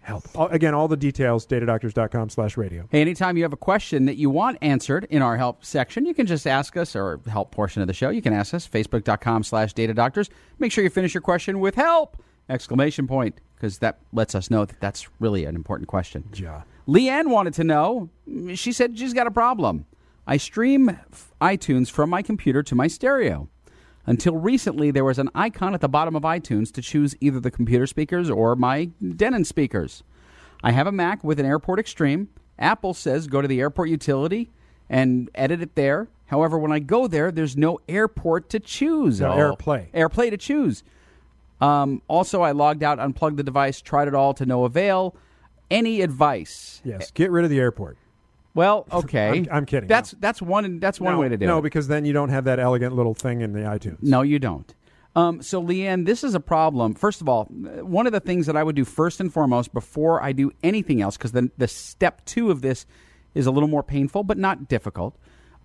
help. All- Again, all the details, datadoctors.com slash radio. Hey, anytime you have a question that you want answered in our help section, you can just ask us, or help portion of the show, you can ask us, facebook.com slash data doctors. Make sure you finish your question with help! Exclamation point, because that lets us know that that's really an important question. Yeah. Leanne wanted to know, she said she's got a problem. I stream f- iTunes from my computer to my stereo. Until recently, there was an icon at the bottom of iTunes to choose either the computer speakers or my Denon speakers. I have a Mac with an Airport Extreme. Apple says go to the Airport utility and edit it there. However, when I go there, there's no Airport to choose. No. AirPlay. AirPlay to choose. Um, also, I logged out, unplugged the device, tried it all to no avail. Any advice? Yes, get rid of the airport. Well, okay. I'm- I'm kidding. That's that's one that's one no, way to do no, it. because then you don't have that elegant little thing in the iTunes. No, you don't. Um, so, Leanne, this is a problem. First of all, one of the things that I would do first and foremost before I do anything else, because then the step two of this is a little more painful, but not difficult.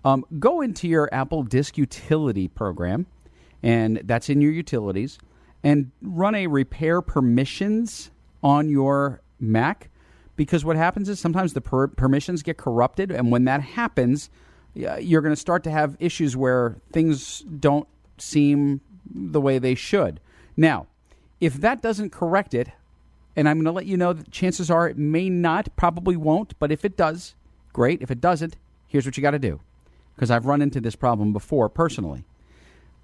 Um, go into your Apple Disk Utility program, and that's in your utilities, and run a repair permissions on your Mac. Because what happens is sometimes the per- permissions get corrupted, and when that happens, you're going to start to have issues where things don't seem the way they should. Now, if that doesn't correct it, and I'm going to let you know that chances are it may not, probably won't, but if it does, great. If it doesn't, here's what you got to do. Because I've run into this problem before personally.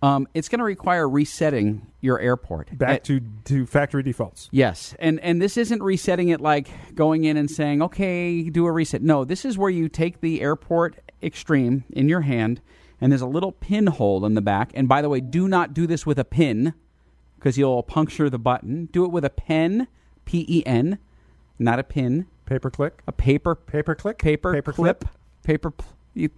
Um, it's going to require resetting your airport. Back to to factory defaults. Yes, and and this isn't resetting it like going in and saying, "Okay, do a reset." No, this is where you take the Airport Extreme in your hand, and there's a little pinhole in the back. And by the way, do not do this with a pin because you'll puncture the button. Do it with a pen, P E N, not a pin, Paper click. a paper Paper click. paper, Paper clip, clip. paper. pl-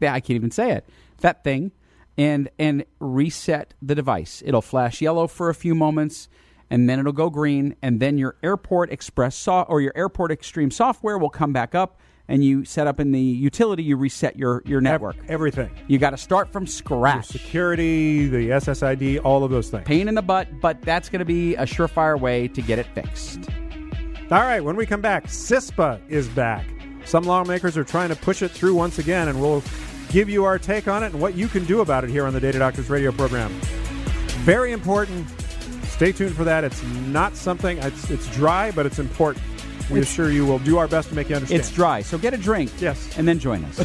I can't even say it. That thing, and and reset the device. It'll flash yellow for a few moments, and then it'll go green, and then your Airport Express so- or your Airport Extreme software will come back up, and you set up in the utility. You reset your your network. Everything. You got to start from Your scratch. security, the SSID, all of those things. Pain in the butt, but that's going to be a surefire way to get it fixed. All right, when we come back, CISPA is back. Some lawmakers are trying to push it through once again, and we'll give you our take on it and what you can do about it here on the Data Doctors radio program. Very important. Stay tuned for that. It's not something, it's, it's dry, but it's important. We It's- assure you we'll do our best to make you understand. It's dry, so get a drink. Yes. And then join us.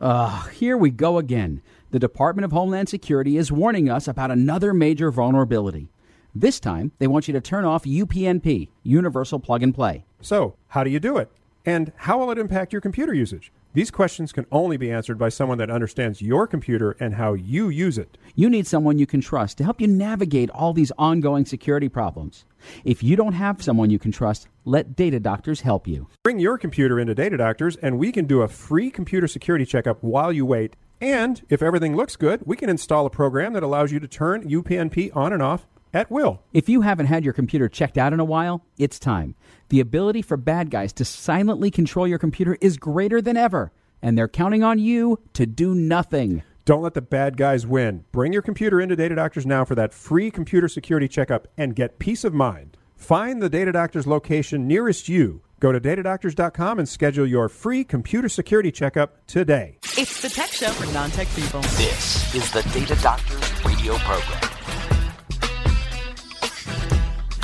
uh, here we go again. The Department of Homeland Security is warning us about another major vulnerability. This time, they want you to turn off UPnP, Universal Plug and Play. So, how do you do it? And how will it impact your computer usage? These questions can only be answered by someone that understands your computer and how you use it. You need someone you can trust to help you navigate all these ongoing security problems. If you don't have someone you can trust, let Data Doctors help you. Bring your computer into Data Doctors, and we can do a free computer security checkup while you wait. And if everything looks good, we can install a program that allows you to turn UPnP on and off at will. If you haven't had your computer checked out in a while, it's time. The ability for bad guys to silently control your computer is greater than ever, and they're counting on you to do nothing. Don't let the bad guys win. Bring your computer into Data Doctors now for that free computer security checkup and get peace of mind. Find the Data Doctors location nearest you. Go to datadoctors.com and schedule your free computer security checkup today. It's the tech show for non-tech people. This is the Data Doctors radio program.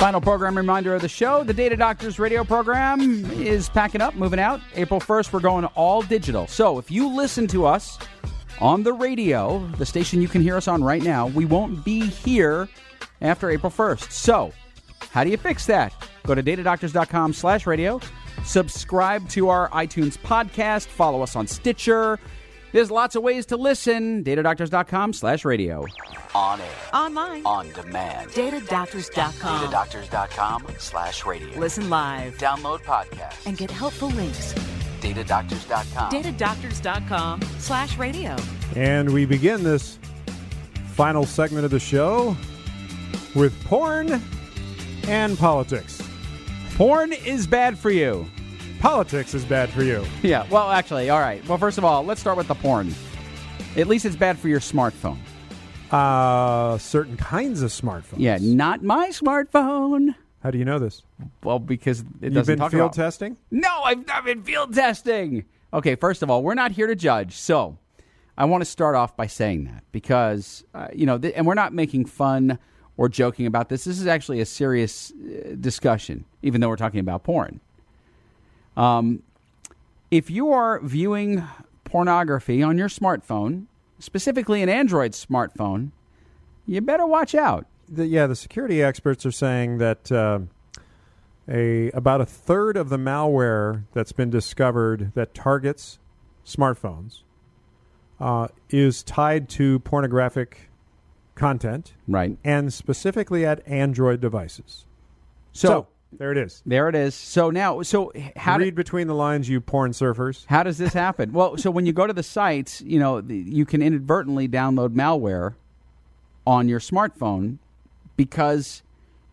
Final program reminder of the show the Data Doctors radio program is packing up, moving out. April 1st, we're going all digital. So if you listen to us on the radio, the station you can hear us on right now, we won't be here after April 1st. So how do you fix that? Go to datadoctors.com slash radio, subscribe to our iTunes podcast, follow us on Stitcher. There's lots of ways to listen. Datadoctors.com slash radio. On air, Online. on demand. Datadoctors.com. Datadoctors.com slash radio. Listen live Download podcasts. and get helpful links. Datadoctors.com. Datadoctors.com slash radio. And we begin this final segment of the show with porn and politics. Porn is bad for you. Politics is bad for you. Yeah, well, actually, all right. Well, first of all, let's start with the porn. At least it's bad for your smartphone. Uh, certain kinds of smartphones. Yeah, not my smartphone. How do you know this? Well, because it You've doesn't been talk field about. testing? no, I've not been field testing. Okay, first of all, we're not here to judge. So, I want to start off by saying that because uh, you know, th- and we're not making fun or joking about this. This is actually a serious uh, discussion, even though we're talking about porn. Um, if you are viewing pornography on your smartphone, specifically an Android smartphone, you better watch out. The, yeah, the security experts are saying that uh, a about a third of the malware that's been discovered that targets smartphones uh, is tied to pornographic content, Right. and specifically at Android devices. So, So, there it is. there it is. So now, so how Read did, between the lines, you porn surfers. how does this happen? well, so when you go to the sites, you know, the, you can inadvertently download malware on your smartphone because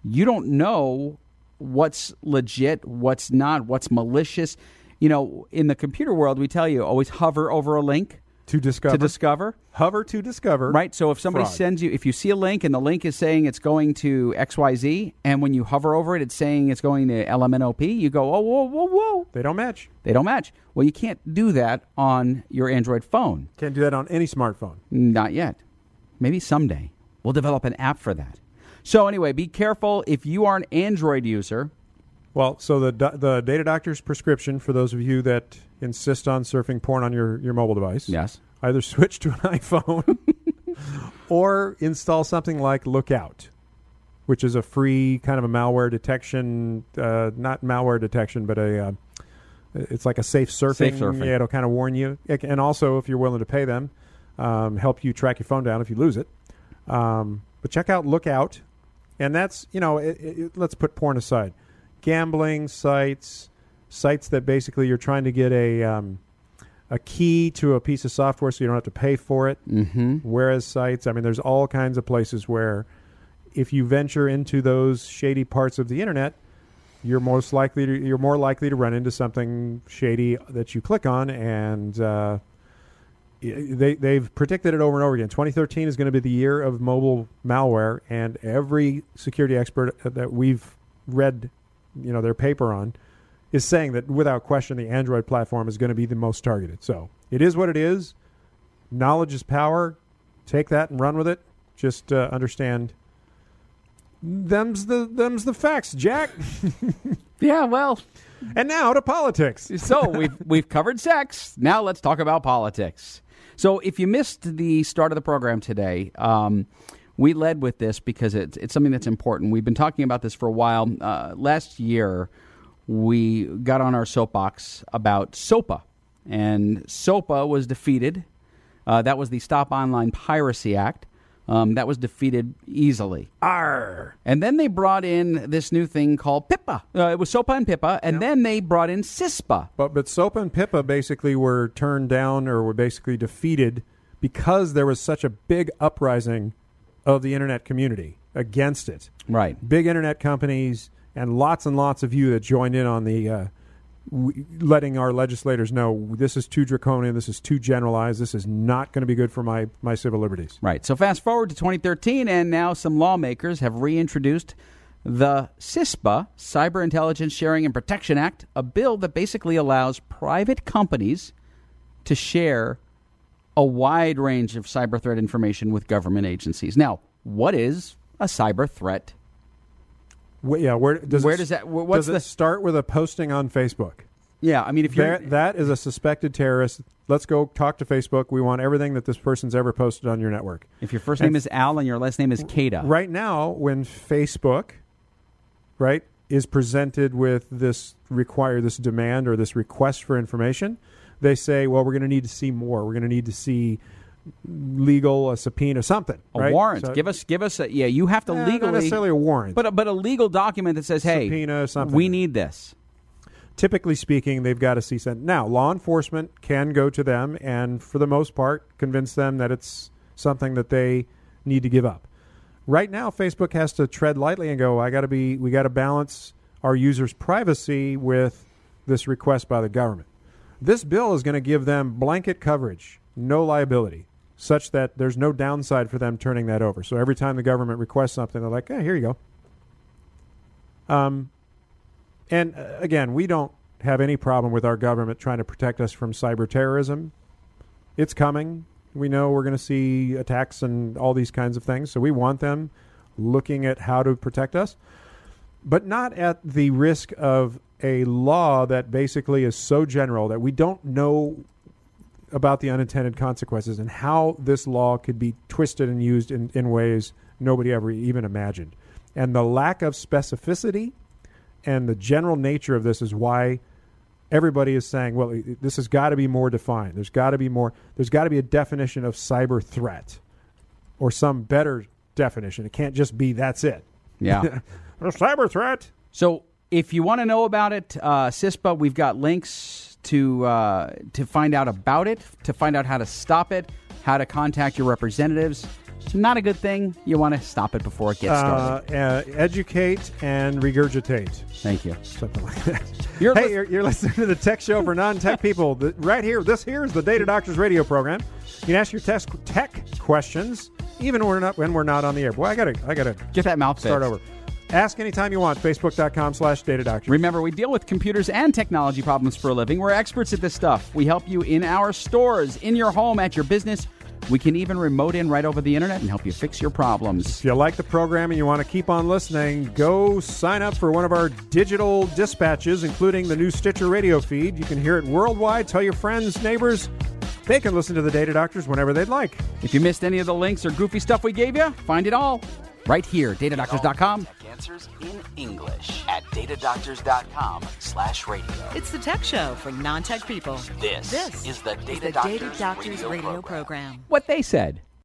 you don't know what's legit, what's not, what's malicious. You know, in the computer world, we tell you always hover over a link To discover. to discover. Hover to discover. Right. So if somebody Fraud. sends you, if you see a link and the link is saying it's going to XYZ, and when you hover over it, it's saying it's going to LMNOP, you go, oh, whoa, whoa, whoa. They don't match. They don't match. Well, you can't do that on your Android phone. Can't do that on any smartphone. Not yet. Maybe someday. We'll develop an app for that. So, anyway, be careful if you are an Android user. Well, so the do- the data doctor's prescription for those of you that insist on surfing porn on your, your mobile device. Yes. Either switch to an iPhone or install something like Lookout, which is a free kind of a malware detection, uh, not malware detection, but a uh, it's like a safe surfing. Safe surfing. Yeah, it'll kind of warn you, It- and also if you're willing to pay them, um, help you track your phone down if you lose it. Um, but check out Lookout, and that's you know, it, it, let's put porn aside, gambling sites, sites that basically you're trying to get a um, a key to a piece of software so you don't have to pay for it. Mm-hmm. Whereas sites, I mean, there's all kinds of places where if you venture into those shady parts of the internet, you're most likely to, you're more likely to run into something shady that you click on, and uh, they they've predicted it over and over again. 2013 is going to be the year of mobile malware, and every security expert that we've read, you know, their paper on, is saying that without question the Android platform is going to be the most targeted. So it is what it is. Knowledge is power. Take that and run with it. Just uh, understand. Them's the them's the facts, Jack. Yeah, well, and now to politics. so we've we've covered sex. Now let's talk about politics. So if you missed the start of the program today, um, we led with this because it's it's something that's important. We've been talking about this for a while. Uh, last year, we got on our soapbox about SOPA, and SOPA was defeated. Uh, that was the Stop Online Piracy Act. Um, that was defeated easily. Arr. And then they brought in this new thing called PIPA. Uh, it was SOPA and PIPA, and then they brought in CISPA. But but SOPA and PIPA basically were turned down or were basically defeated because there was such a big uprising of the internet community against it. Right. Big internet companies and lots and lots of you that joined in on the uh, w- letting our legislators know this is too draconian, this is too generalized, this is not going to be good for my my civil liberties. Right. So fast forward to 2013, and now some lawmakers have reintroduced the CISPA, Cyber Intelligence Sharing and Protection Act, a bill that basically allows private companies to share a wide range of cyber threat information with government agencies. Now, what is a cyber threat? Wh- yeah, where does Where it, does that- what's does it the- start with a posting on Facebook? Yeah, I mean, if you're That, that is a suspected terrorist. Let's go talk to Facebook. We want everything that this person's ever posted on your network. if your first and- name is Al and your last name is Kada, Right now, when Facebook, right, is presented with this require this demand or this request for information, they say, "Well, we're going to need to see more. We're going to need to see legal a subpoena, something, a right? warrant. So- give us, give us. A, yeah, you have to Eh, legally, not necessarily a warrant, but a, but a legal document that says, hey, Subpoena, something. we need this. typically speaking, they've got a cease and now law enforcement can go to them and, for the most part, convince them that it's something that they need to give up. Right now, Facebook has to tread lightly and go. I got to be. We got to balance our users' privacy with this request by the government. This bill is going to give them blanket coverage, no liability, such that there's no downside for them turning that over. So every time the government requests something, they're like, "Yeah, here you go." Um, and uh, again, we don't have any problem with our government trying to protect us from cyber terrorism. It's coming. We know we're going to see attacks and all these kinds of things. So we want them looking at how to protect us, but not at the risk of a law that basically is so general that we don't know about the unintended consequences and how this law could be twisted and used in, in ways nobody ever even imagined. And the lack of specificity and the general nature of this is why everybody is saying, well, this has got to be more defined. There's got to be more. There's got to be a definition of cyber threat. or some better definition. It can't just be that's it. Yeah. A cyber threat. So if you want to know about it, uh, CISPA, we've got links to uh, to find out about it, to find out how to stop it, how to contact your representatives. It's not a good thing. You want to stop it before it gets Uh, started. uh, educate and regurgitate. Thank you. Something like that. You're hey, lis- you're, you're listening to the Tech Show for non-tech people. The, right here, this here is the Data Doctors radio program. You can ask your tech, tech questions, even when we're not when we're not on the air. Boy, I gotta, I gotta Get that mouth start fixed. over. Ask anytime you want. Facebook.com slash Data Doctors. Remember, we deal with computers and technology problems for a living. We're experts at this stuff. We help you in our stores, in your home, at your business. We can even remote in right over the internet and help you fix your problems. If you like the program and you want to keep on listening, go sign up for one of our digital dispatches, including the new Stitcher radio feed. You can hear it worldwide. Tell your friends, neighbors. They can listen to the Data Doctors whenever they'd like. If you missed any of the links or goofy stuff we gave you, find it all right here, datadoctors.com. Tech answers in English at datadoctors.com slash radio. It's the tech show for non tech people. This, This is the Data, is the Doctors, Data Doctors radio program. What they said.